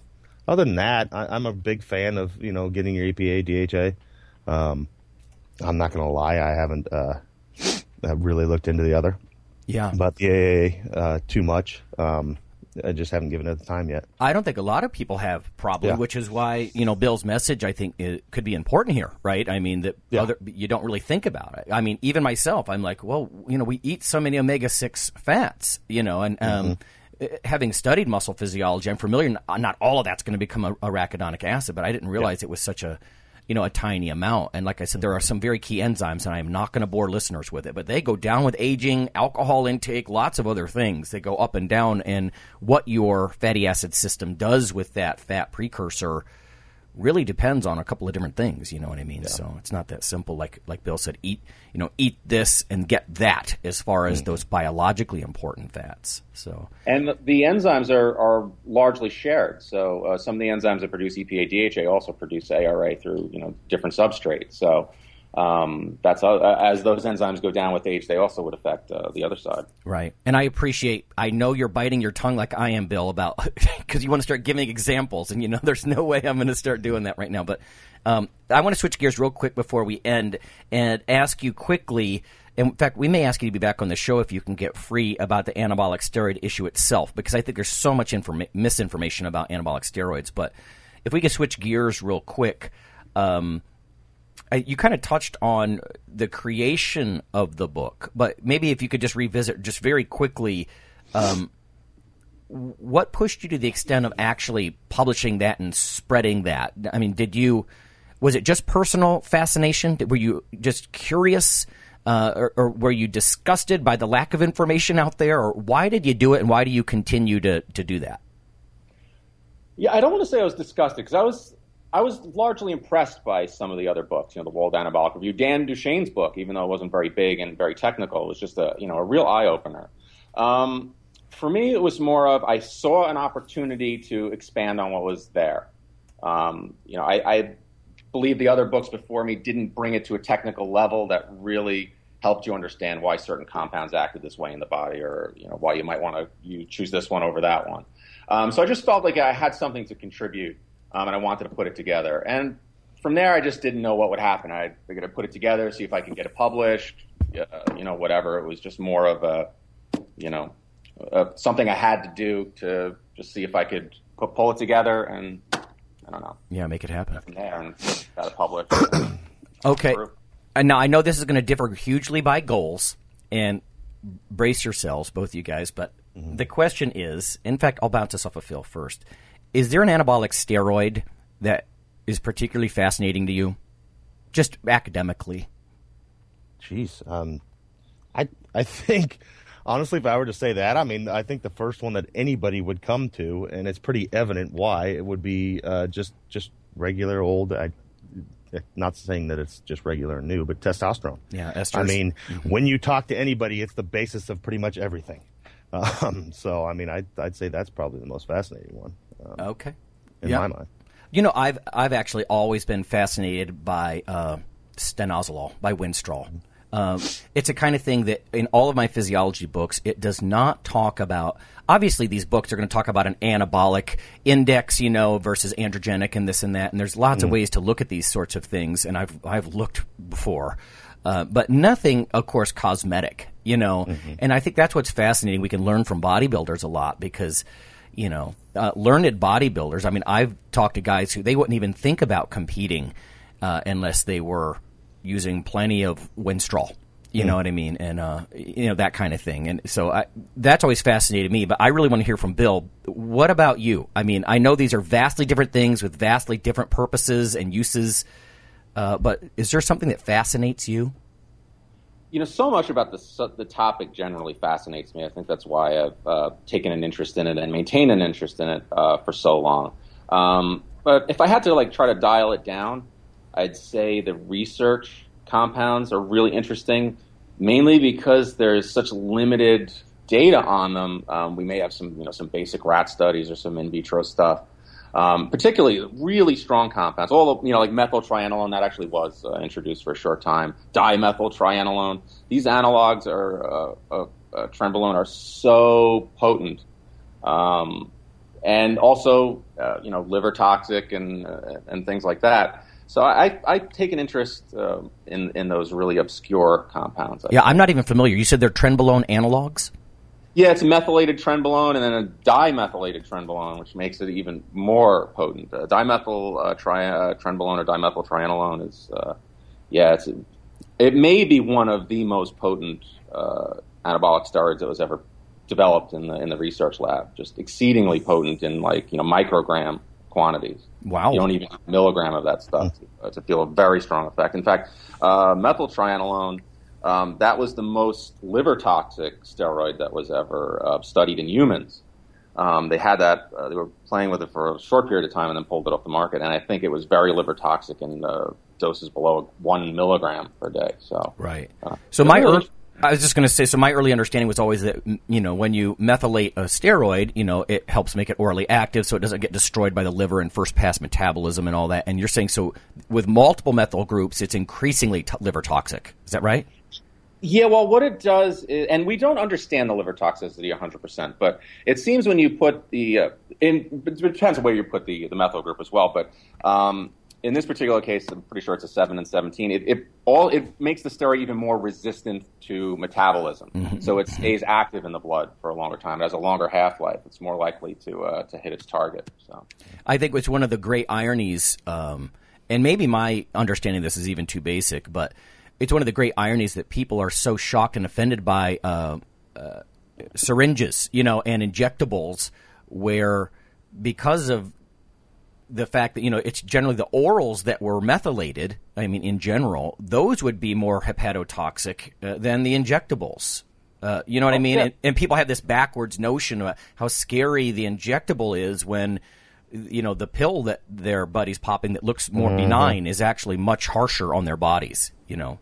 other than that, I, am a big fan of, you know, getting your EPA, DHA. Um, I'm not going to lie. I haven't, uh, really looked into the other. Yeah. But the AA, uh, too much. Um, I just haven't given it the time yet. I don't think a lot of people have probably, yeah. which is why you know Bill's message I think it could be important here, right? I mean that yeah. other, you don't really think about it. I mean, even myself, I'm like, well, you know, we eat so many omega six fats, you know, and um, mm-hmm. Having studied muscle physiology, I'm familiar. Uh, not all of that's going to become a, arachidonic acid, but I didn't realize yeah. it was such a you know, a tiny amount. And like I said, there are some very key enzymes, and I'm not going to bore listeners with it, but they go down with aging, alcohol intake, lots of other things. They go up and down, and what your fatty acid system does with that fat precursor really depends on a couple of different things. You know what I mean? Yeah. So it's not that simple. Like like Bill said, eat you know eat this and get that as far as mm-hmm. those biologically important fats. So and the enzymes are are largely shared. So uh, some of the enzymes that produce EPA DHA also produce ARA through you know different substrates. So um, that's uh, as those enzymes go down with age, they also would affect uh, the other side. Right. And I appreciate. I know you're biting your tongue like I am, Bill, about because you want to start giving examples, and you know, there's no way I'm going to start doing that right now. But um, I want to switch gears real quick before we end and ask you quickly. In fact, we may ask you to be back on the show if you can get free about the anabolic steroid issue itself, because I think there's so much informa- misinformation about anabolic steroids. But if we could switch gears real quick. Um, you kind of touched on the creation of the book, but maybe if you could just revisit just very quickly, um, what pushed you to the extent of actually publishing that and spreading that? I mean, did you was it just personal fascination? Were you just curious, uh, or, or, were you disgusted by the lack of information out there, or why did you do it, and why do you continue to to do that? Yeah, I don't want to say I was disgusted because I was I was largely impressed by some of the other books, you know, the World Anabolic Review. Dan Duchaine's book, even though it wasn't very big and very technical, it was just a you know a real eye opener. Um, for me, it was more of I saw an opportunity to expand on what was there. Um, you know, I, I believe the other books before me didn't bring it to a technical level that really helped you understand why certain compounds acted this way in the body, or you know why you might want to you choose this one over that one. Um, so I just felt like I had something to contribute um, and I wanted to put it together. And from there, I just didn't know what would happen. I figured I'd put it together, see if I could get it published, uh, you know, whatever. It was just more of a, you know, uh, something I had to do to just see if I could put, pull it together and I don't know. Yeah, make it happen. From there and got it published. okay. And now I know this is going to differ hugely by goals, and brace yourselves, both you guys. But mm-hmm. the question is, in fact, I'll bounce this off of Phil first. Is there an anabolic steroid that is particularly fascinating to you, just academically? Jeez, um, I I think honestly, if I were to say that, I mean, I think the first one that anybody would come to, and it's pretty evident why, it would be uh, just just regular old. I, not saying that it's just regular and new, but testosterone. Yeah, esters. I mean, mm-hmm. when you talk to anybody, it's the basis of pretty much everything. Um, so, I mean, I'd, I'd say that's probably the most fascinating one. Um, okay. In my mind. You know, I've I've actually always been fascinated by uh, stanozolol, by Winstrol. Um, it's a kind of thing that in all of my physiology books, it does not talk about. Obviously, these books are going to talk about an anabolic index, you know, versus androgenic and this and that. And there's lots mm. of ways to look at these sorts of things, and I've I've looked before, uh, but nothing, of course, cosmetic, you know. Mm-hmm. And I think that's what's fascinating. We can learn from bodybuilders a lot because you know, uh, learned bodybuilders. I mean, I've talked to guys who they wouldn't even think about competing uh, unless they were using plenty of Winstrol. You mm. know what I mean, and uh, you know that kind of thing. And so I, that's always fascinated me. But I really want to hear from Bill. What about you? I mean, I know these are vastly different things with vastly different purposes and uses. Uh, but is there something that fascinates you? You know, so much about the the topic generally fascinates me. I think that's why I've uh, taken an interest in it and maintained an interest in it uh, for so long. Um, but if I had to like try to dial it down, I'd say the research compounds are really interesting, mainly because there's such limited data on them. Um, we may have some, you know, some basic rat studies or some in vitro stuff. Um, particularly really strong compounds. All you know, like methyltrienolone that actually was uh, introduced for a short time. Dimethyltrienolone. These analogs are uh, uh, uh, trenbolone are so potent, um, and also uh, you know liver toxic and uh, and things like that. So I, I take an interest uh, in in those really obscure compounds. I Yeah, think. I'm not even familiar. You said they're trenbolone analogs? Yeah, it's a methylated trenbolone and then a dimethylated trenbolone, which makes it even more potent. Uh, dimethyl uh, tri- uh, trenbolone or dimethyltrienolone is, uh, yeah, it's it may be one of the most potent uh, anabolic steroids that was ever developed in the in the research lab. Just exceedingly potent in like you know microgram quantities. Wow. You don't even milligram of that stuff to, uh, to feel a very strong effect. In fact, uh, methyltrienolone, um, that was the most liver toxic steroid that was ever uh, studied in humans. Um, they had that, uh, they were playing with it for a short period of time and then pulled it off the market. And I think it was very liver toxic in uh, doses below one milligram per day. So, Right. uh, So my really- ear I was just going to say, so my early understanding was always that you know when you methylate a steroid, you know it helps make it orally active, so it doesn't get destroyed by the liver and first pass metabolism and all that. And you're saying so with multiple methyl groups, it's increasingly t- liver toxic. Is that right? Yeah, well, what it does, is, and we don't understand the liver toxicity 100%, but it seems when you put the, uh, in, it depends on where you put the, the methyl group as well, but um, in this particular case, I'm pretty sure it's a 7 and 17, it, it, all, it makes the steroid even more resistant to metabolism. So it stays active in the blood for a longer time. It has a longer half life. It's more likely to, uh, to hit its target. So. I think it's one of the great ironies, um, and maybe my understanding of this is even too basic, but it's one of the great ironies that people are so shocked and offended by uh, uh, syringes, you know, and injectables, where because of the fact that you know it's generally the orals that were methylated. I mean, in general, those would be more hepatotoxic uh, than the injectables. Uh, you know what I mean? yeah. And, and people have this backwards notion of how scary the injectable is when you know the pill that their buddy's popping that looks more benign is actually much harsher on their bodies. You know.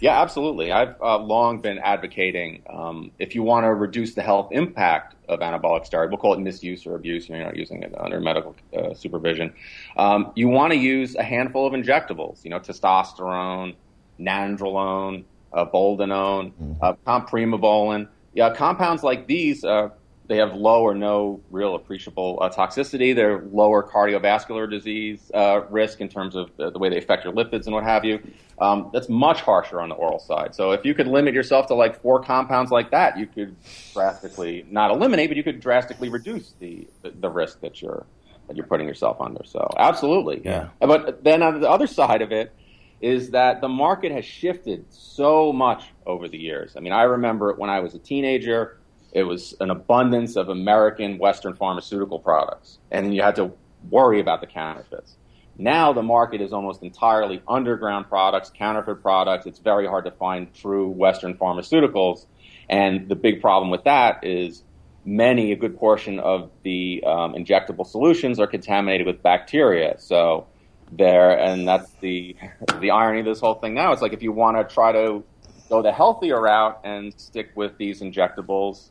Yeah, absolutely. I've uh, long been advocating um, if you want to reduce the health impact of anabolic steroid, we'll call it misuse or abuse. You're not using it under medical uh, supervision. Um, you want to use a handful of injectables. You know, testosterone, nandrolone, uh, boldenone, uh, comprimobolin. Yeah, compounds like these. Uh, they have low or no real appreciable uh, toxicity. They're lower cardiovascular disease uh, risk in terms of the, the way they affect your lipids and what have you. Um, that's much harsher on the oral side. So if you could limit yourself to like four compounds like that, you could drastically not eliminate, but you could drastically reduce the the, the risk that you're that you're putting yourself under. So absolutely, Yeah. But then on the other side of it is that the market has shifted so much over the years. I mean, I remember when I was a teenager, it was an abundance of American Western pharmaceutical products, and you had to worry about the counterfeits. Now the market is almost entirely underground products, counterfeit products. It's very hard to find true Western pharmaceuticals, and the big problem with that is many, a good portion of the um, injectable solutions are contaminated with bacteria. So there, and that's the the irony of this whole thing. Now it's like if you want to try to go the healthier route and stick with these injectables,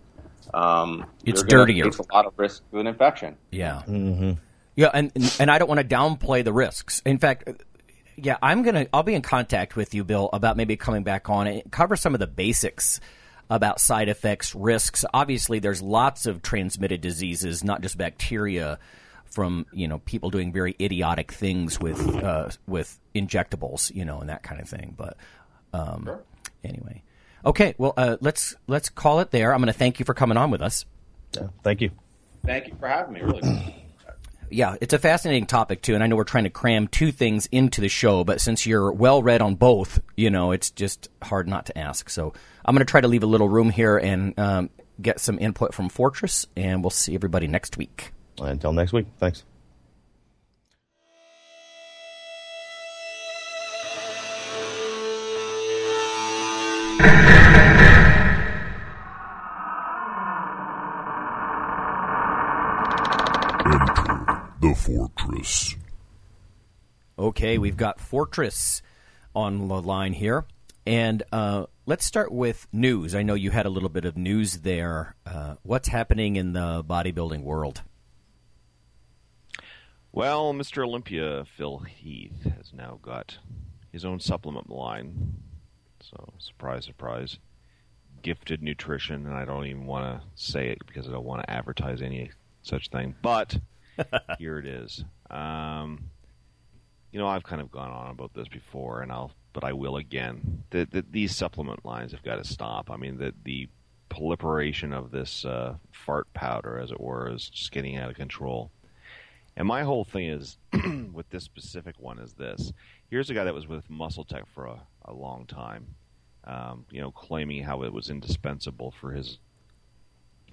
um, It's you're gonna dirtier. face a lot of risk of an infection. Yeah. Mm-hmm. Yeah, and and I don't want to downplay the risks. In fact, yeah, I'm gonna I'll be in contact with you, Bill, about maybe coming back on and cover some of the basics about side effects, risks. Obviously, there's lots of transmitted diseases, not just bacteria, from you know people doing very idiotic things with uh, with injectables, you know, and that kind of thing. But um, anyway, okay, well, uh, let's let's call it there. I'm going to thank you for coming on with us. Yeah, thank you. Thank you for having me. Really. Yeah, it's a fascinating topic too, and I know we're trying to cram two things into the show, but since you're well read on both, you know, it's just hard not to ask. So I'm going to try to leave a little room here and um, get some input from Fortress, and we'll see everybody next week. Until next week. Thanks. Okay, we've got Fortress on the line here. And uh, let's start with news. I know you had a little bit of news there. Uh, what's happening in the bodybuilding world? Well, Mr. Olympia Phil Heath has now got his own supplement line. So, surprise, surprise. Gifted nutrition, and I don't even want to say it because I don't want to advertise any such thing. But here it is. Um, you know, I've kind of gone on about this before, and I'll, but I will again. The, the, these supplement lines have got to stop. I mean, the the proliferation of this uh, fart powder, as it were, is just getting out of control. And my whole thing is with this specific one is this. Here's a guy that was with Muscle Tech for a, a long time, um, you know, claiming how it was indispensable for his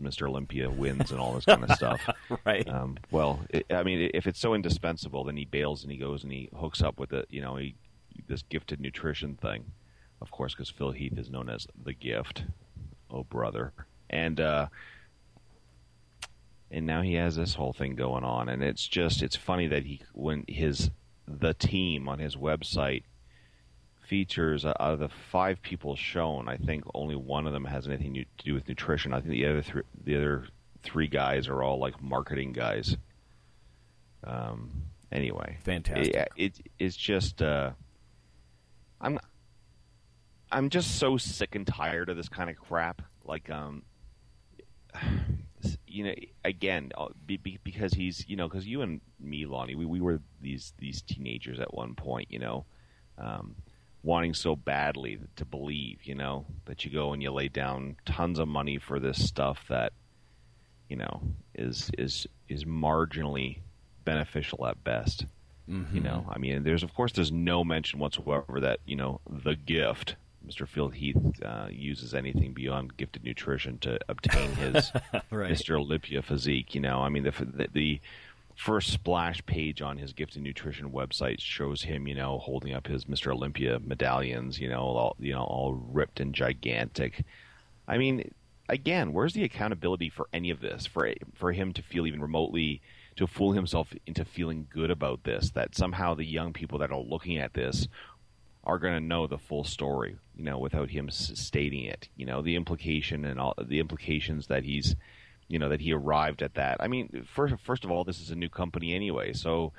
Mr. Olympia wins and all this kind of stuff. right. Um, well, it, I mean, if it's so indispensable, then he bails and he goes and he hooks up with it. You know, he, this gifted nutrition thing, of course, because Phil Heath is known as the gift. Oh, brother, and uh, and now he has this whole thing going on, and it's just it's funny that he when his the team on his website features uh, out of the five people shown, I think only one of them has anything to do with nutrition. I think the other three, the other three guys are all like marketing guys. Um. Anyway, Fantastic. It, it it's just uh, I'm I'm just so sick and tired of this kind of crap. Like um, you know, again, uh, be, be, because he's, you know, because you and me, Lonnie, we, we were these these teenagers at one point, you know, um, wanting so badly to believe, you know, that you go and you lay down tons of money for this stuff that, you know, is is is marginally beneficial at best. You know, I mean, there's of course there's no mention whatsoever that you know the gift Mr. Phil Heath uh, uses anything beyond gifted nutrition to obtain his Right. Mr. Olympia physique. You know, I mean, the, the the first splash page on his gifted nutrition website shows him, you know, holding up his Mr. Olympia medallions. You know, all you know, all ripped and gigantic. I mean, again, where's the accountability for any of this? For for him to feel even remotely to fool himself into feeling good about this, that somehow the young people that are looking at this are going to know the full story, you know, without him stating it. You know, the implication and all the implications that he's, you know, that he arrived at that. I mean, first first of all, this is a new company anyway, so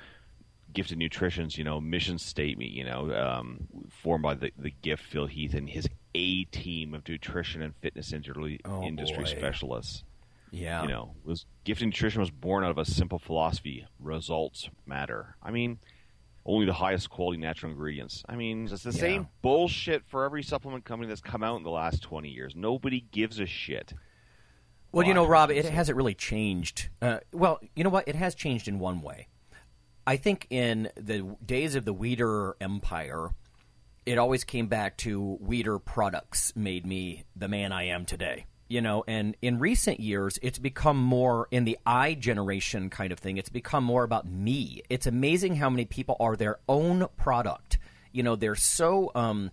Gifted Nutrition's, you know, mission statement, you know, um, formed by the, the gift Phil Heath and his A team of nutrition and fitness industry, Oh, industry boy. specialists Yeah. you know, was gifted nutrition was born out of a simple philosophy: results matter. I mean, only the highest quality natural ingredients. I mean, it's the Yeah. same bullshit for every supplement company that's come out in the last twenty years. Nobody gives a shit. Well, you know, Rob, it hasn't really changed. Uh, well, you know what? It has changed in one way. I think in the days of the Weider Empire, it always came back to Weider products made me the man I am today. You know, and in recent years, it's become more in the I generation kind of thing. It's become more about me. It's amazing how many people are their own product. You know, they're so um,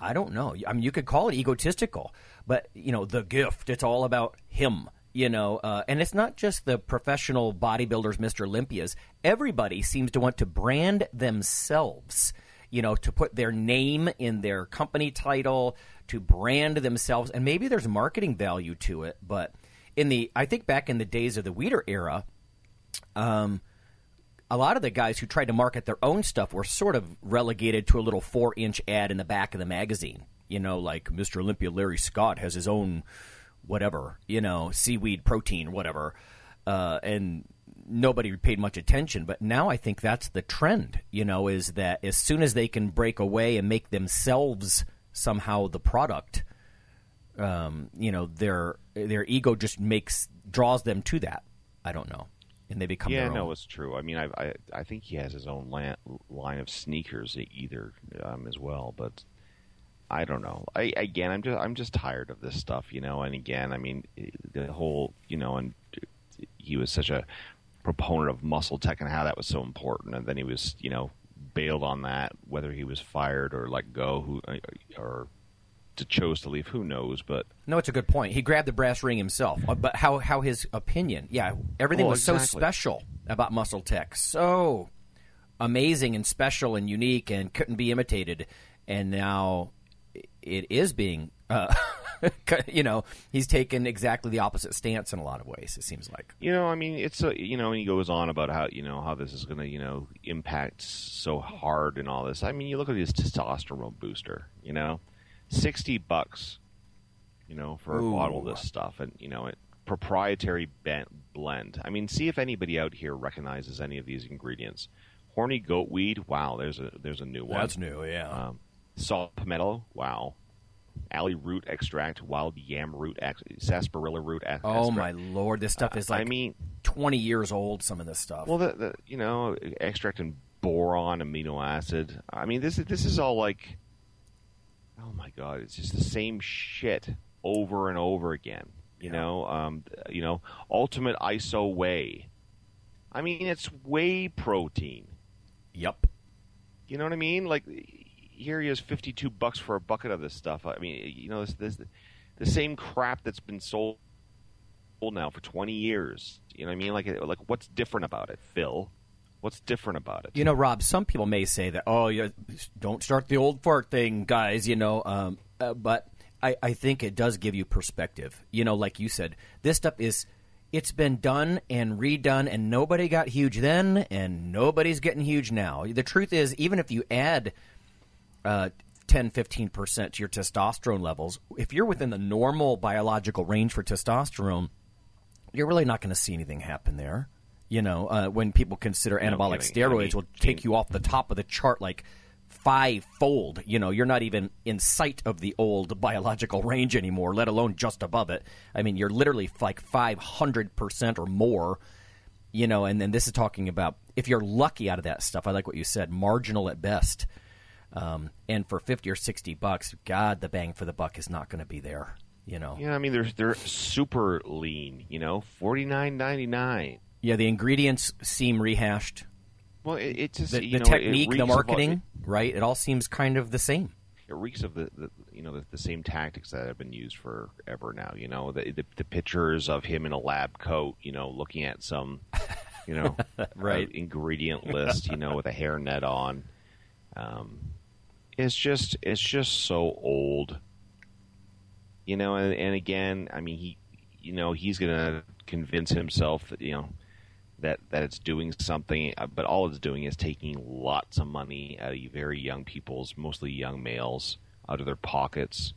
I don't know. I mean, you could call it egotistical, but you know, the gift. It's all about him. You know, uh, and it's not just the professional bodybuilders, Mr. Olympias. Everybody seems to want to brand themselves. You know, to put their name in their company title, to brand themselves, and maybe there's marketing value to it. But in the, I think back in the days of the Weider era, um, a lot of the guys who tried to market their own stuff were sort of relegated to a little four inch ad in the back of the magazine. You know, like Mr. Olympia Larry Scott has his own whatever, you know, seaweed protein, whatever. Uh, and nobody paid much attention. But now I think that's the trend, you know, is that as soon as they can break away and make themselves somehow the product, um, you know, their their ego just makes draws them to that. I don't know. And they become yeah, no, it's true. I mean, I, I I think he has his own line of sneakers either um, as well, but I don't know. I again, I'm just I'm just tired of this stuff, you know. And again, I mean, eh, the whole, you know, and eh, he was such a proponent of muscle tech and how that was so important, and then he was, you know, bailed on that, whether he was fired or let go, who eh, or chose to leave. Who knows? But no, it's a good point. He grabbed the brass ring himself. Uh, but how how his opinion? Yeah, everything Well, was so special about Muscle Tech, so amazing and special and unique, and couldn't be imitated. And now it is being. Uh, you know, he's taken exactly the opposite stance in a lot of ways. It seems like. You know, I mean, it's a you know, and he goes on about how you know how this is going to you know impact so hard and all this. I mean, you look at his testosterone booster. You know, sixty bucks. You know, for Ooh. a bottle of this stuff, and you know, it proprietary blend. I mean, see if anybody out here recognizes any of these ingredients. Horny goat weed. Wow, there's a there's a new one. That's new, yeah. Um, saw palmetto. Wow. Alley root extract, wild yam root, ex- sarsaparilla root. Ex- oh extract. my lord, this stuff is like I mean, twenty years old. Some of this stuff. well, the, the you know extract in boron, amino acid. I mean, this is this is all like, oh my god, it's just the same shit over and over again. You know, um, you know, ultimate ISO whey. I mean, it's whey protein. yep. You know what I mean? Like here he is, fifty-two bucks for a bucket of this stuff. I mean, you know, this, this the same crap that's been sold now for twenty years. You know what I mean? Like, like what's different about it, Phil? What's different about it? You know, Rob, some people may say that, oh, you don't start the old fart thing, guys, you know, um, uh, but I, I think it does give you perspective. You know, like you said, this stuff is, it's been done and redone, and nobody got huge then, and nobody's getting huge now. The truth is, even if you add uh, 10, 15% to your testosterone levels, if you're within the normal biological range for testosterone, you're really not going to see anything happen there. You know, uh, when people consider anabolic kidding. I steroids mean, will take you off the top of the chart like five-fold. You know, you're not even in sight of the old biological range anymore, let alone just above it. I mean, you're literally like 500% or more. You know, and then this is talking about if you're lucky out of that stuff. I like what you said, marginal at best. Um, and for 50 or 60 bucks, God, the bang for the buck is not going to be there. You know, Yeah, I mean, they're they're super lean. You know, forty nine ninety nine. yeah, the ingredients seem rehashed. Well, it, it just The, the know, technique, the all- marketing, right? It all seems kind of the same. it reeks of the, the you know the, the same tactics that have been used forever now. You know the, the the pictures of him in a lab coat, you know, looking at some, you know, Right. uh, ingredient list, you know, with a hairnet on. Um, it's just it's just so old. You know, and, and again, I mean, he, you know, he's gonna convince himself that you know that that it's doing something, uh, but all it's doing is taking lots of money out of very young people's, mostly young males, out of their pockets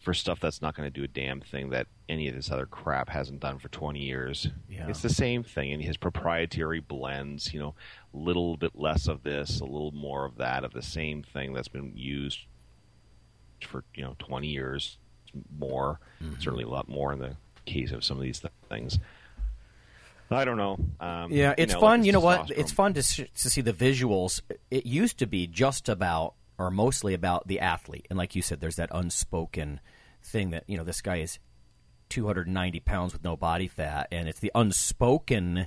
for stuff that's not going to do a damn thing that any of this other crap hasn't done for 20 years. Yeah. It's the same thing, and his proprietary blends, you know, little bit less of this, a little more of that, of the same thing that's been used for you know 20 years more, certainly a lot more in the case of some of these th- things. I don't know. Um, Yeah, you it's know, fun. this you know what? It's fun to sh- to see the visuals. It used to be just about, or mostly about the athlete, and like you said, there's that unspoken thing that you know this guy is 290 pounds with no body fat, and it's the unspoken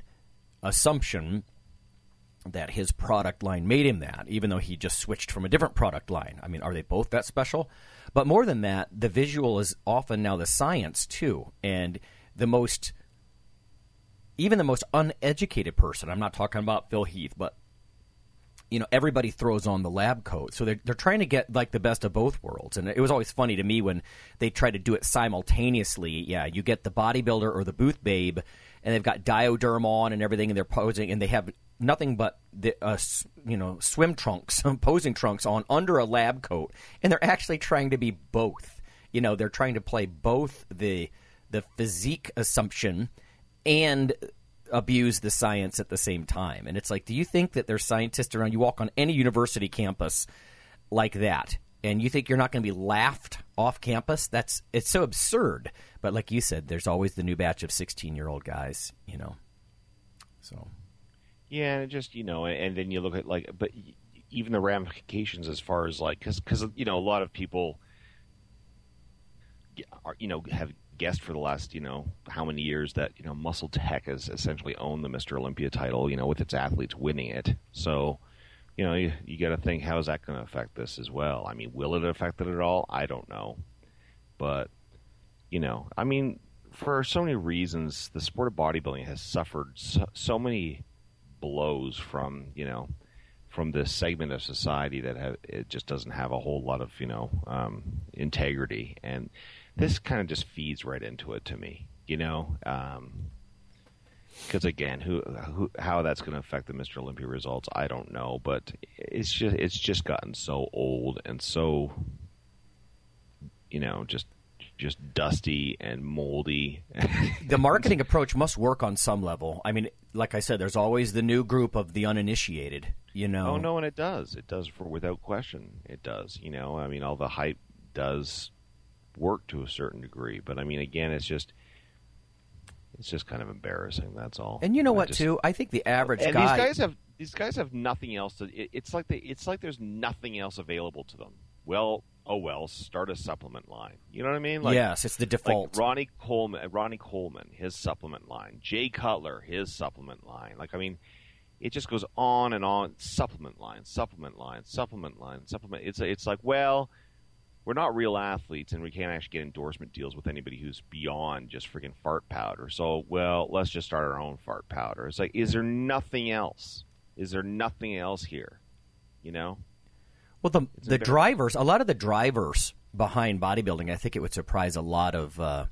assumption that his product line made him that, even though he just switched from a different product line. I mean, are they both that special? But more than that, the visual is often now the science too, and the most even the most uneducated person, I'm not talking about Phil Heath, but you know, everybody throws on the lab coat. So they're, they're trying to get like the best of both worlds. And it was always funny to me when they try to do it simultaneously. Yeah, you get the bodybuilder or the booth babe, and they've got dioderm on and everything, and they're posing, and they have nothing but the uh, you know swim trunks, posing trunks on under a lab coat, and they're actually trying to be both. You know, they're trying to play both the the physique assumption and abuse the science at the same time. And it's like, do you think that there's scientists around? You walk on any university campus like that, and you think you're not going to be laughed off campus? That's it's so absurd. But like you said, there's always the new batch of 16 year old guys. You know, so Yeah, and just you know, and then you look at like, but even the ramifications as far as like, because you know, a lot of people, are, you know, have guessed for the last you know how many years that you know Muscle Tech has essentially owned the Mr. Olympia title, you know, with its athletes winning it. So you know, you, you got to think how is that going to affect this as well? I mean, will it affect it at all? I don't know, but you know, I mean, for so many reasons, the sport of bodybuilding has suffered so, so many blows from you know from this segment of society that have, it just doesn't have a whole lot of you know um, integrity, and this kind of just feeds right into it to me, you know. because again, who, who, how that's going to affect the Mr. Olympia results, I don't know. But it's just it's just gotten so old and so, you know, just just dusty and moldy. the marketing approach must work on some level. I mean, like I said, there's always the new group of the uninitiated. You know. Oh no, and it does. It does for without question. It does. You know, I mean, all the hype does work to a certain degree, but I mean, again, it's just. It's just kind of embarrassing. That's all. And you know I what, just- too? I think the average and guy. these guys have these guys have nothing else to. It, it's like they, it's like there's nothing else available to them. Well, oh well, start a supplement line. You know what I mean? Like, yes, it's the default. like Ronnie Coleman, uh, Ronnie Coleman, his supplement line. Jay Cutler, his supplement line. Like I mean, it just goes on and on. Supplement line, supplement line, supplement line, supplement. It's it's like well, we're not real athletes, and we can't actually get endorsement deals with anybody who's beyond just freaking fart powder. So well, let's just start our own fart powder. It's like, is there nothing else? Is there nothing else here? You know? Well, the It's the drivers, a lot of the drivers behind bodybuilding, I think it would surprise a lot of, uh,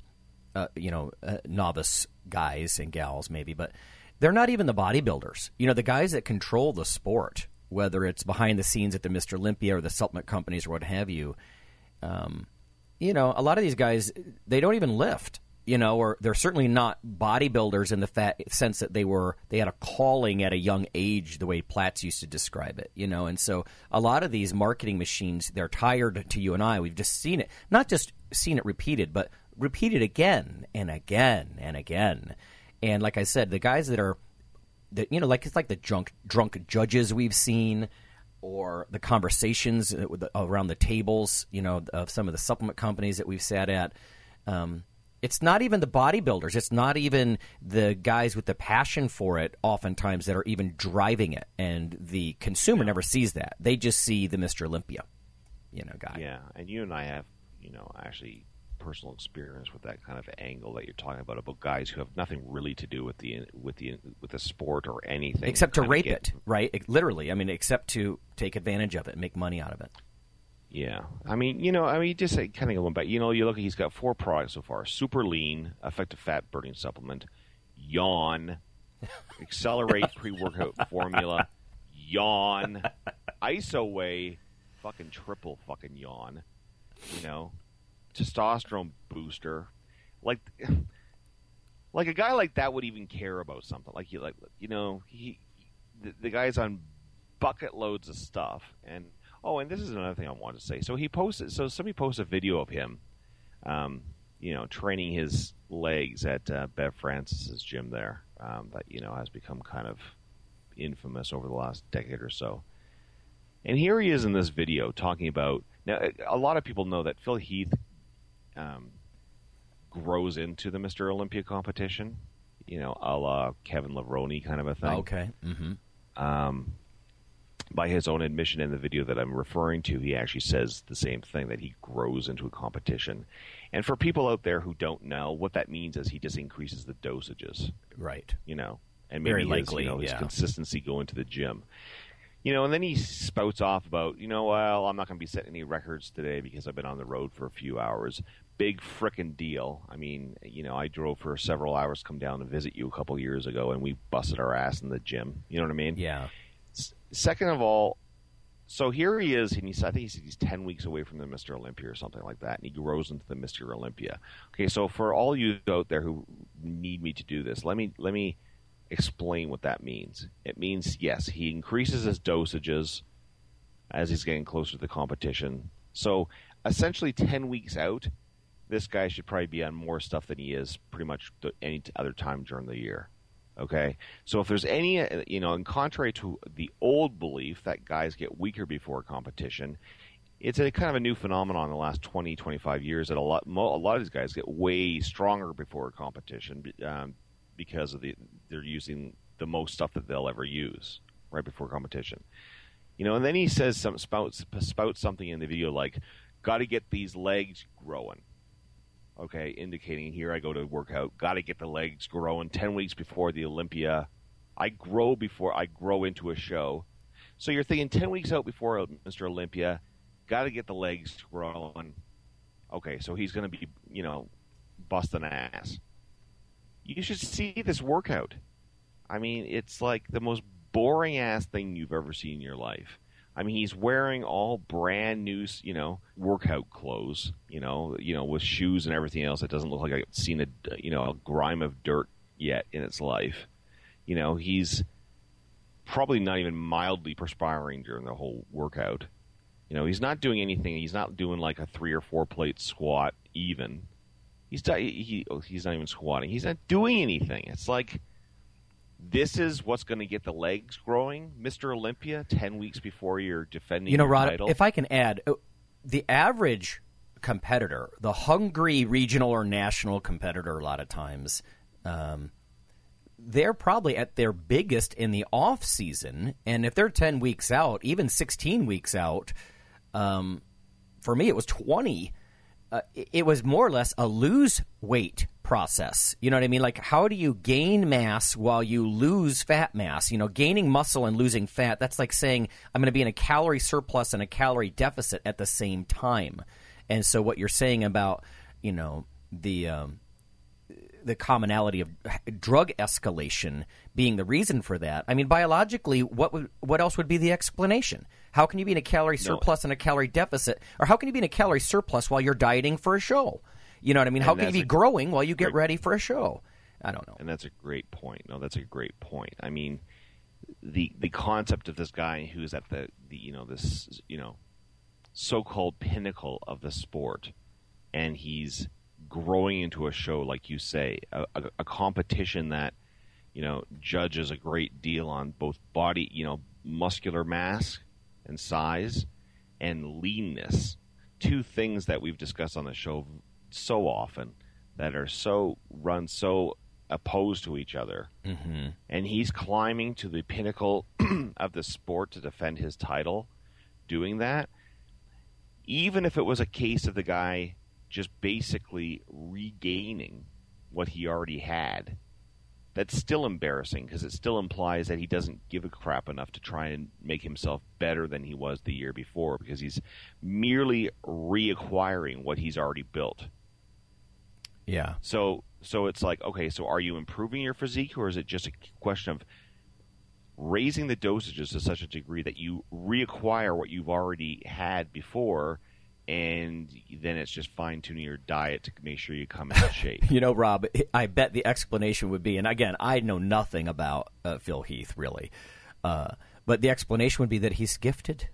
uh, you know, uh, novice guys and gals, maybe, but they're not even the bodybuilders. You know, the guys that control the sport, whether it's behind the scenes at the Mr. Olympia or the supplement companies or what have you. Um, you know, a lot of these guys, they don't even lift. You know, or they're certainly not bodybuilders in the fa- sense that they were they had a calling at a young age, the way Platz used to describe it. You know, and so a lot of these marketing machines, they're tired to you and I. We've just seen it, not just seen it repeated, but repeated again and again and again. And like I said, the guys that are that you know, like it's like the drunk drunk judges we've seen, or the conversations uh, around the tables, you know, of some of the supplement companies that we've sat at. Um, it's not even the bodybuilders. It's not even the guys with the passion for it. Oftentimes, that are even driving it, and the consumer never sees that. They just see the Mister Olympia, you know, guy. Yeah, and you and I have, you know, actually personal experience with that kind of angle that you're talking about about guys who have nothing really to do with the with the with the sport or anything Except to rape get- it, right? It- literally, I mean, except to take advantage of it and make money out of it. Yeah, I mean, you know, I mean, just kind of going back. You know, you look. At he's got four products so far: Super Lean, effective fat burning supplement, Yawn, Accelerate pre-workout formula, Yawn, IsoWhey, fucking triple fucking Yawn. You know, testosterone booster, like. Like a guy like that would even care about something like you like you know he the, the guy's on bucket loads of stuff and oh and this is another thing I wanted to say so he posted so somebody posted a video of him um, you know training his legs at uh, Bev Francis's gym there um, that you know has become kind of infamous over the last decade or so and here he is in this video talking about now a lot of people know that Phil Heath um, grows into the Mr. Olympia competition you know a la Kevin Levrone kind of a thing Okay. Mm-hmm. um, by his own admission in the video that I'm referring to, he actually says the same thing that he grows into a competition. And for people out there who don't know, what that means is he just increases the dosages, Right. you know, and Very maybe his, likely, you know, his yeah. consistency going to the gym. You know, and then he spouts off about, you know, well, I'm not going to be setting any records today because I've been on the road for a few hours. Big frickin' deal. I mean, you know, I drove for several hours to come down to visit you a couple years ago, and we busted our ass in the gym. You know what I mean? Yeah. Second of all, so here he is, and he's I think he's, he's ten weeks away from the Mr. Olympia or something like that, and he grows into the Mr. Olympia. Okay, so for all you out there who need me to do this, let me let me explain what that means. It means yes, he increases his dosages as he's getting closer to the competition. So essentially, ten weeks out, this guy should probably be on more stuff than he is pretty much any other time during the year. Okay, so if there's any, uh, you know, and contrary to the old belief that guys get weaker before competition, it's a kind of a new phenomenon in the last 20, 25 years that a lot, mo- a lot of these guys get way stronger before a competition um, because of the they're using the most stuff that they'll ever use right before competition. You know, and then he says some spouts spouts something in the video like, "Got to get these legs growing." Okay, indicating here I go to workout. Got to get the legs growing. Ten weeks before the Olympia, I grow before I grow into a show. So you're thinking ten weeks out before Mr. Olympia, got to get the legs growing. Okay, so he's going to be, you know, busting ass. You should see this workout. I mean, it's like the most boring ass thing you've ever seen in your life. I mean, he's wearing all brand new, you know, workout clothes, you know, you know, with shoes and everything else. It doesn't look like I've seen a, you know, a grime of dirt yet in its life. You know, he's probably not even mildly perspiring during the whole workout. You know, he's not doing anything. He's not doing like a three or four plate squat even. He's he oh, he's not even squatting. He's not doing anything. It's like this is what's going to get the legs growing, Mister Olympia. Ten weeks before you're defending, you know, Rod. title. If I can add, uh, the average competitor, the hungry regional or national competitor, a lot of times, um, they're probably at their biggest in the off season, and if they're ten weeks out, even sixteen weeks out, um, for me it was twenty. Uh, it was more or less a lose weight process. You know what I mean? Like, how do you gain mass while you lose fat mass? You know, gaining muscle and losing fat, that's like saying I'm going to be in a calorie surplus and a calorie deficit at the same time. And so, what you're saying about, you know, the. Um, the commonality of drug escalation being the reason for that. I mean, biologically, what would, what else would be the explanation? How can you be in a calorie surplus and a calorie deficit, or how can you be in a calorie surplus while you're dieting for a show? You know what I mean? How can you be growing while you get ready for a show? I don't know. and that's a great point. No, that's a great point. I mean, the the concept of this guy who's at the, the you know this you know so-called pinnacle of the sport, and he's growing into a show like you say, a, a, a competition that you know judges a great deal on both body, you know, muscular mass and size, and leanness. Two things that we've discussed on the show so often that are so run so opposed to each other. Mm-hmm. And he's climbing to the pinnacle of the sport to defend his title, doing that. Even if it was a case of the guy just basically regaining what he already had, that's still embarrassing because it still implies that he doesn't give a crap enough to try and make himself better than he was the year before because he's merely reacquiring what he's already built. Yeah. So so it's like, okay, so are you improving your physique or is it just a question of raising the dosages to such a degree that you reacquire what you've already had before and then it's just fine tuning your diet to make sure you come into shape. You know, Rob, I bet the explanation would be, and again, I know nothing about uh, Phil Heath really, uh, but the explanation would be that he's gifted.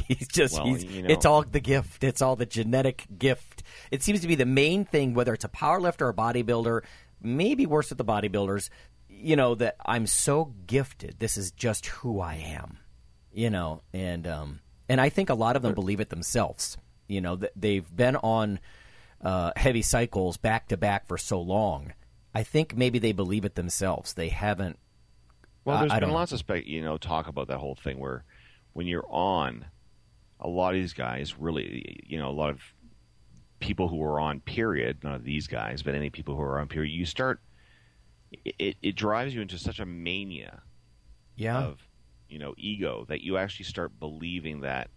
he's just, Well, he's, you know- it's all the gift. It's all the genetic gift. It seems to be the main thing, whether it's a power lifter or a bodybuilder, maybe worse with the bodybuilders, you know, that I'm so gifted. This is just who I am, you know, and, um, and I think a lot of them believe it themselves. You know, that they've been on uh, heavy cycles back to back for so long. I think maybe they believe it themselves. They haven't. Well, I- there's I been don't know. lots of spec, you know, talk about that whole thing where when you're on, a lot of these guys really, you know, a lot of people who are on period, none of these guys, but any people who are on period, you start, it, it drives you into such a mania Yeah. of, you know, ego that you actually start believing that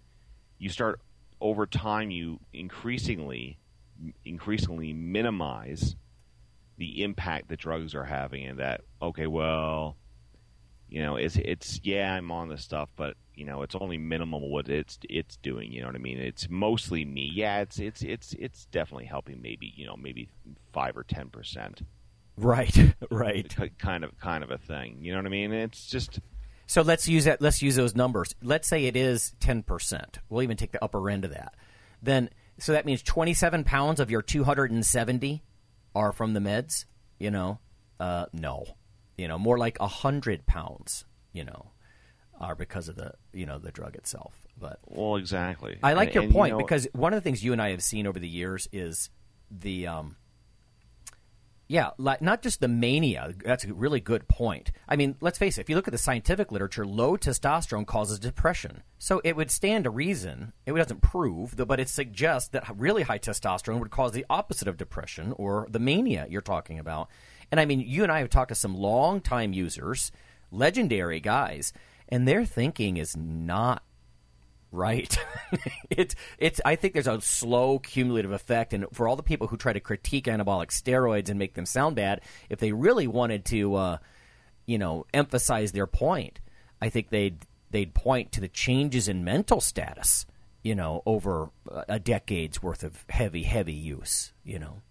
you start over time, you increasingly, increasingly minimize the impact that drugs are having and that, okay, well, you know, it's it's yeah, I'm on this stuff, but you know, it's only minimal what it's it's doing. You know what I mean? It's mostly me. Yeah, it's it's it's it's definitely helping. Maybe you know, maybe five or ten percent, right. Right. kind of kind of a thing. You know what I mean? It's just So let's use that. Let's use those numbers. Let's say it is ten percent. We'll even take the upper end of that. Then, so that means twenty-seven pounds of your two hundred and seventy are from the meds. You know, uh, no. You know, more like a hundred pounds. You know, are because of the you know the drug itself. But well, exactly. I like And- your and, you point know, because one of the things you and I have seen over the years is the um, Yeah, like not just the mania. That's a really good point. I mean, let's face it. If you look at the scientific literature, low testosterone causes depression. So it would stand to reason. It doesn't prove, but it suggests that really high testosterone would cause the opposite of depression or the mania you're talking about. And I mean, you and I have talked to some long-time users, legendary guys, and their thinking is not right. it's it's. I think there's a slow cumulative effect, and for all the people who try to critique anabolic steroids and make them sound bad, if they really wanted to, uh, you know, emphasize their point, I think they'd they'd point to the changes in mental status, you know, over a decade's worth of heavy, heavy use, you know.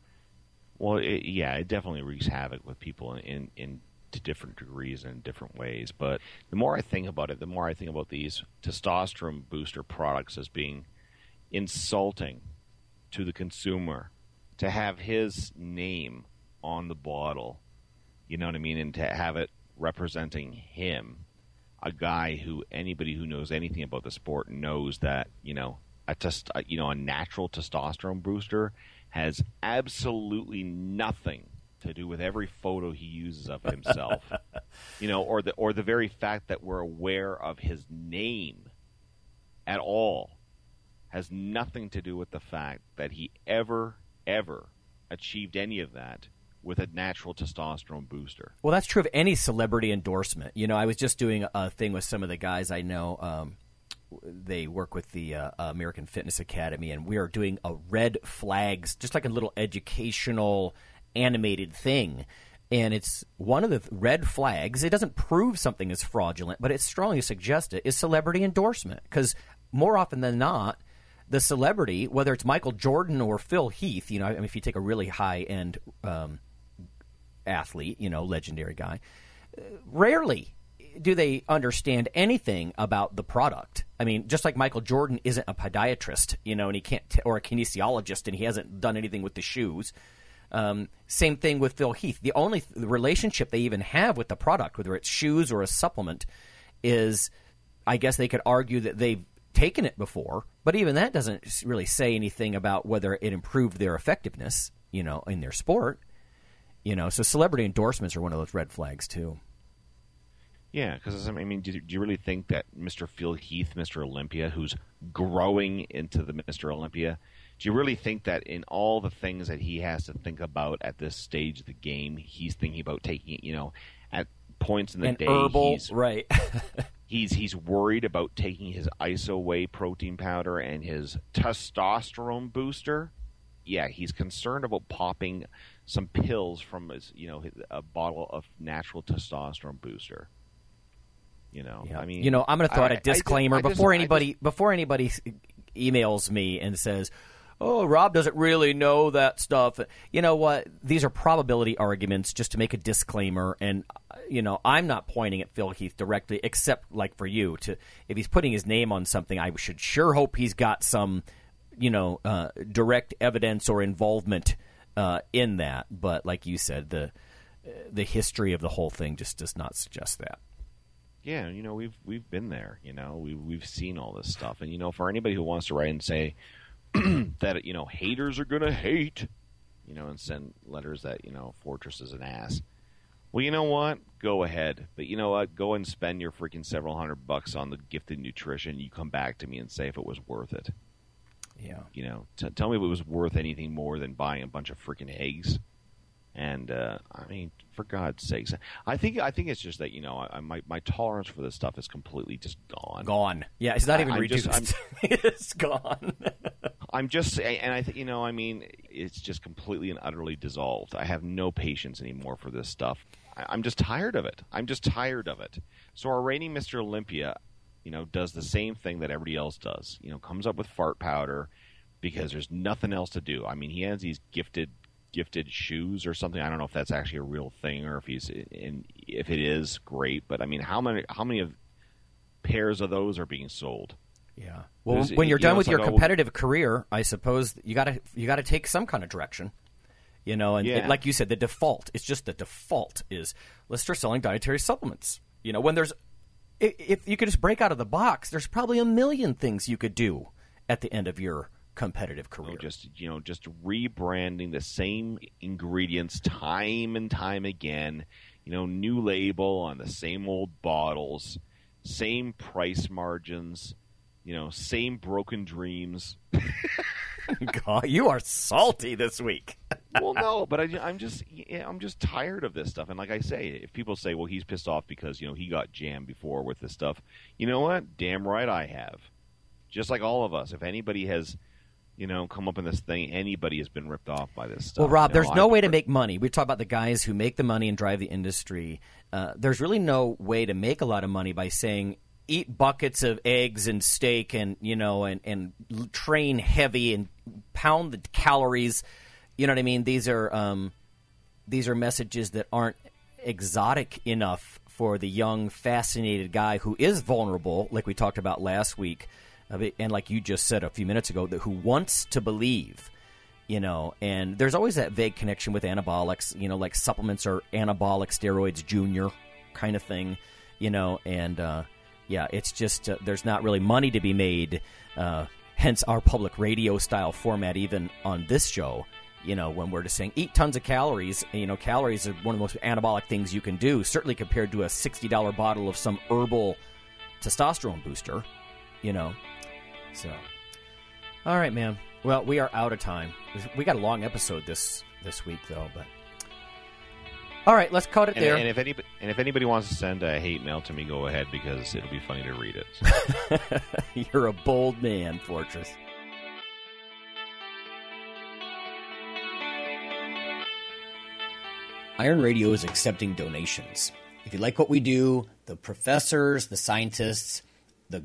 Well, it, yeah, it definitely wreaks havoc with people in, in to different degrees and in different ways. But the more I think about it, the more I think about these testosterone booster products as being insulting to the consumer to have his name on the bottle. You know what I mean? And to have it representing him, a guy who anybody who knows anything about the sport knows that you know a test, you know, a natural testosterone booster has absolutely nothing to do with every photo he uses of himself. you know, or the or the very fact that we're aware of his name at all has nothing to do with the fact that he ever ever achieved any of that with a natural testosterone booster. Well, that's true of any celebrity endorsement. You know, I was just doing a thing with some of the guys I know. Um, they work with the uh, American Fitness Academy, and we are doing a red flags, just like a little educational animated thing. And it's one of the red flags. It doesn't prove something is fraudulent, but it strongly suggests it is celebrity endorsement. Because more often than not, the celebrity, whether it's Michael Jordan or Phil Heath, you know, I mean, if you take a really high end um, athlete, you know, legendary guy, uh, rarely do they understand anything about the product? I mean, just like Michael Jordan isn't a podiatrist, you know, and he can't, t- or a kinesiologist, and he hasn't done anything with the shoes. Um, same thing with Phil Heath. The only th- the relationship they even have with the product, whether it's shoes or a supplement, is I guess they could argue that they've taken it before, but even that doesn't really say anything about whether it improved their effectiveness, you know, in their sport. You know, so celebrity endorsements are one of those red flags too. Yeah, because I mean, do, do, you really think that Mr. Phil Heath, Mr. Olympia, who's growing into the Mr. Olympia, do you really think that in all the things that he has to think about at this stage of the game, he's thinking about taking it, you know, at points in the and day, herbal, he's, right? he's he's worried about taking his iso whey protein powder and his testosterone booster. Yeah, he's concerned about popping some pills from his, you know, a bottle of natural testosterone booster. You know, yeah. I mean, you know, I'm going to throw out a disclaimer I just, before I just, anybody just, before anybody emails me and says, "Oh, Rob doesn't really know that stuff." You know what? These are probability arguments just to make a disclaimer and you know, I'm not pointing at Phil Heath directly except like for you to if he's putting his name on something, I should sure hope he's got some you know, uh, direct evidence or involvement uh, in that, but like you said, the the history of the whole thing just does not suggest that yeah, you know, we've we've been there. You know, we we've seen all this stuff, and you know, for anybody who wants to write and say that you know haters are gonna hate, you know, and send letters that you know Fortress is an ass. Well, you know what? Go ahead, but you know what? Go and spend your freaking several hundred bucks on the gifted nutrition. You come back to me and say if it was worth it. Yeah. You know, t- tell me if it was worth anything more than buying a bunch of freaking eggs. And uh, I mean, for God's sakes, I think I think it's just that you know I, my my tolerance for this stuff is completely just gone. Gone. Yeah, it's not even I, reduced. Just, it's gone. I'm just, and I think you know, I mean, it's just completely and utterly dissolved. I have no patience anymore for this stuff. I, I'm just tired of it. I'm just tired of it. So our reigning Mr. Olympia, you know, does the same thing that everybody else does. You know, comes up with fart powder because there's nothing else to do. I mean, he has these gifted gifted shoes or something. I don't know if that's actually a real thing or if he's in. If it is, great. But I mean, how many how many of pairs of those are being sold? Yeah. Well, when you're you done know, with your like, oh, competitive career, I suppose you got to you got to take some kind of direction. You know, and, Yeah. and like you said, the default. It's just the default is let's start selling dietary supplements. You know, when there's if you could just break out of the box, there's probably a million things you could do at the end of your competitive career. Know, just you know, just rebranding the same ingredients time and time again. You know, new label on the same old bottles, same price margins. You know, same broken dreams. God, you are salty this week. well, no, but I, am just I'm just tired of this stuff. And like I say, if people say, "Well, he's pissed off because you know he got jammed before with this stuff," you know what? Damn right I have. Just like all of us, if anybody has you know, come up in this thing. Anybody has been ripped off by this stuff. Well, Rob, you know, there's no way to make money. We talk about the guys who make the money and drive the industry. Uh, there's really no way to make a lot of money by saying eat buckets of eggs and steak and you know and and train heavy and pound the calories. You know what I mean? These are um, these are messages that aren't exotic enough for the young, fascinated guy who is vulnerable, like we talked about last week and like you just said a few minutes ago, that who wants to believe, you know, and there's always that vague connection with anabolics, you know, like supplements are anabolic steroids junior kind of thing, you know, and uh, yeah, it's just uh, there's not really money to be made. Uh, hence our public radio style format, even on this show. You know, when we're just saying eat tons of calories, you know, calories are one of the most anabolic things you can do. Certainly compared to a sixty dollar bottle of some herbal testosterone booster. You know, so, all right, man. Well, we are out of time. We got a long episode this this week, though. But all right, let's cut it and, there. And if anybody and if anybody wants to send a hate mail to me, go ahead because it'll be funny to read it. You're a bold man, Fortress. Iron Radio is accepting donations. If you like what we do, the professors, the scientists, the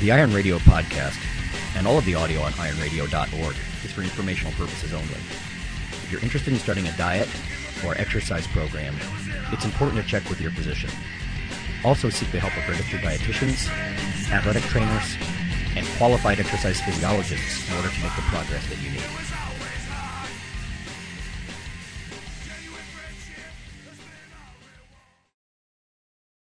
The Iron Radio podcast and all of the audio on ironradio.org is for informational purposes only. If you're interested in starting a diet or exercise program, it's important to check with your physician. Also seek the help of registered dietitians, athletic trainers, and qualified exercise physiologists in order to make the progress that you need.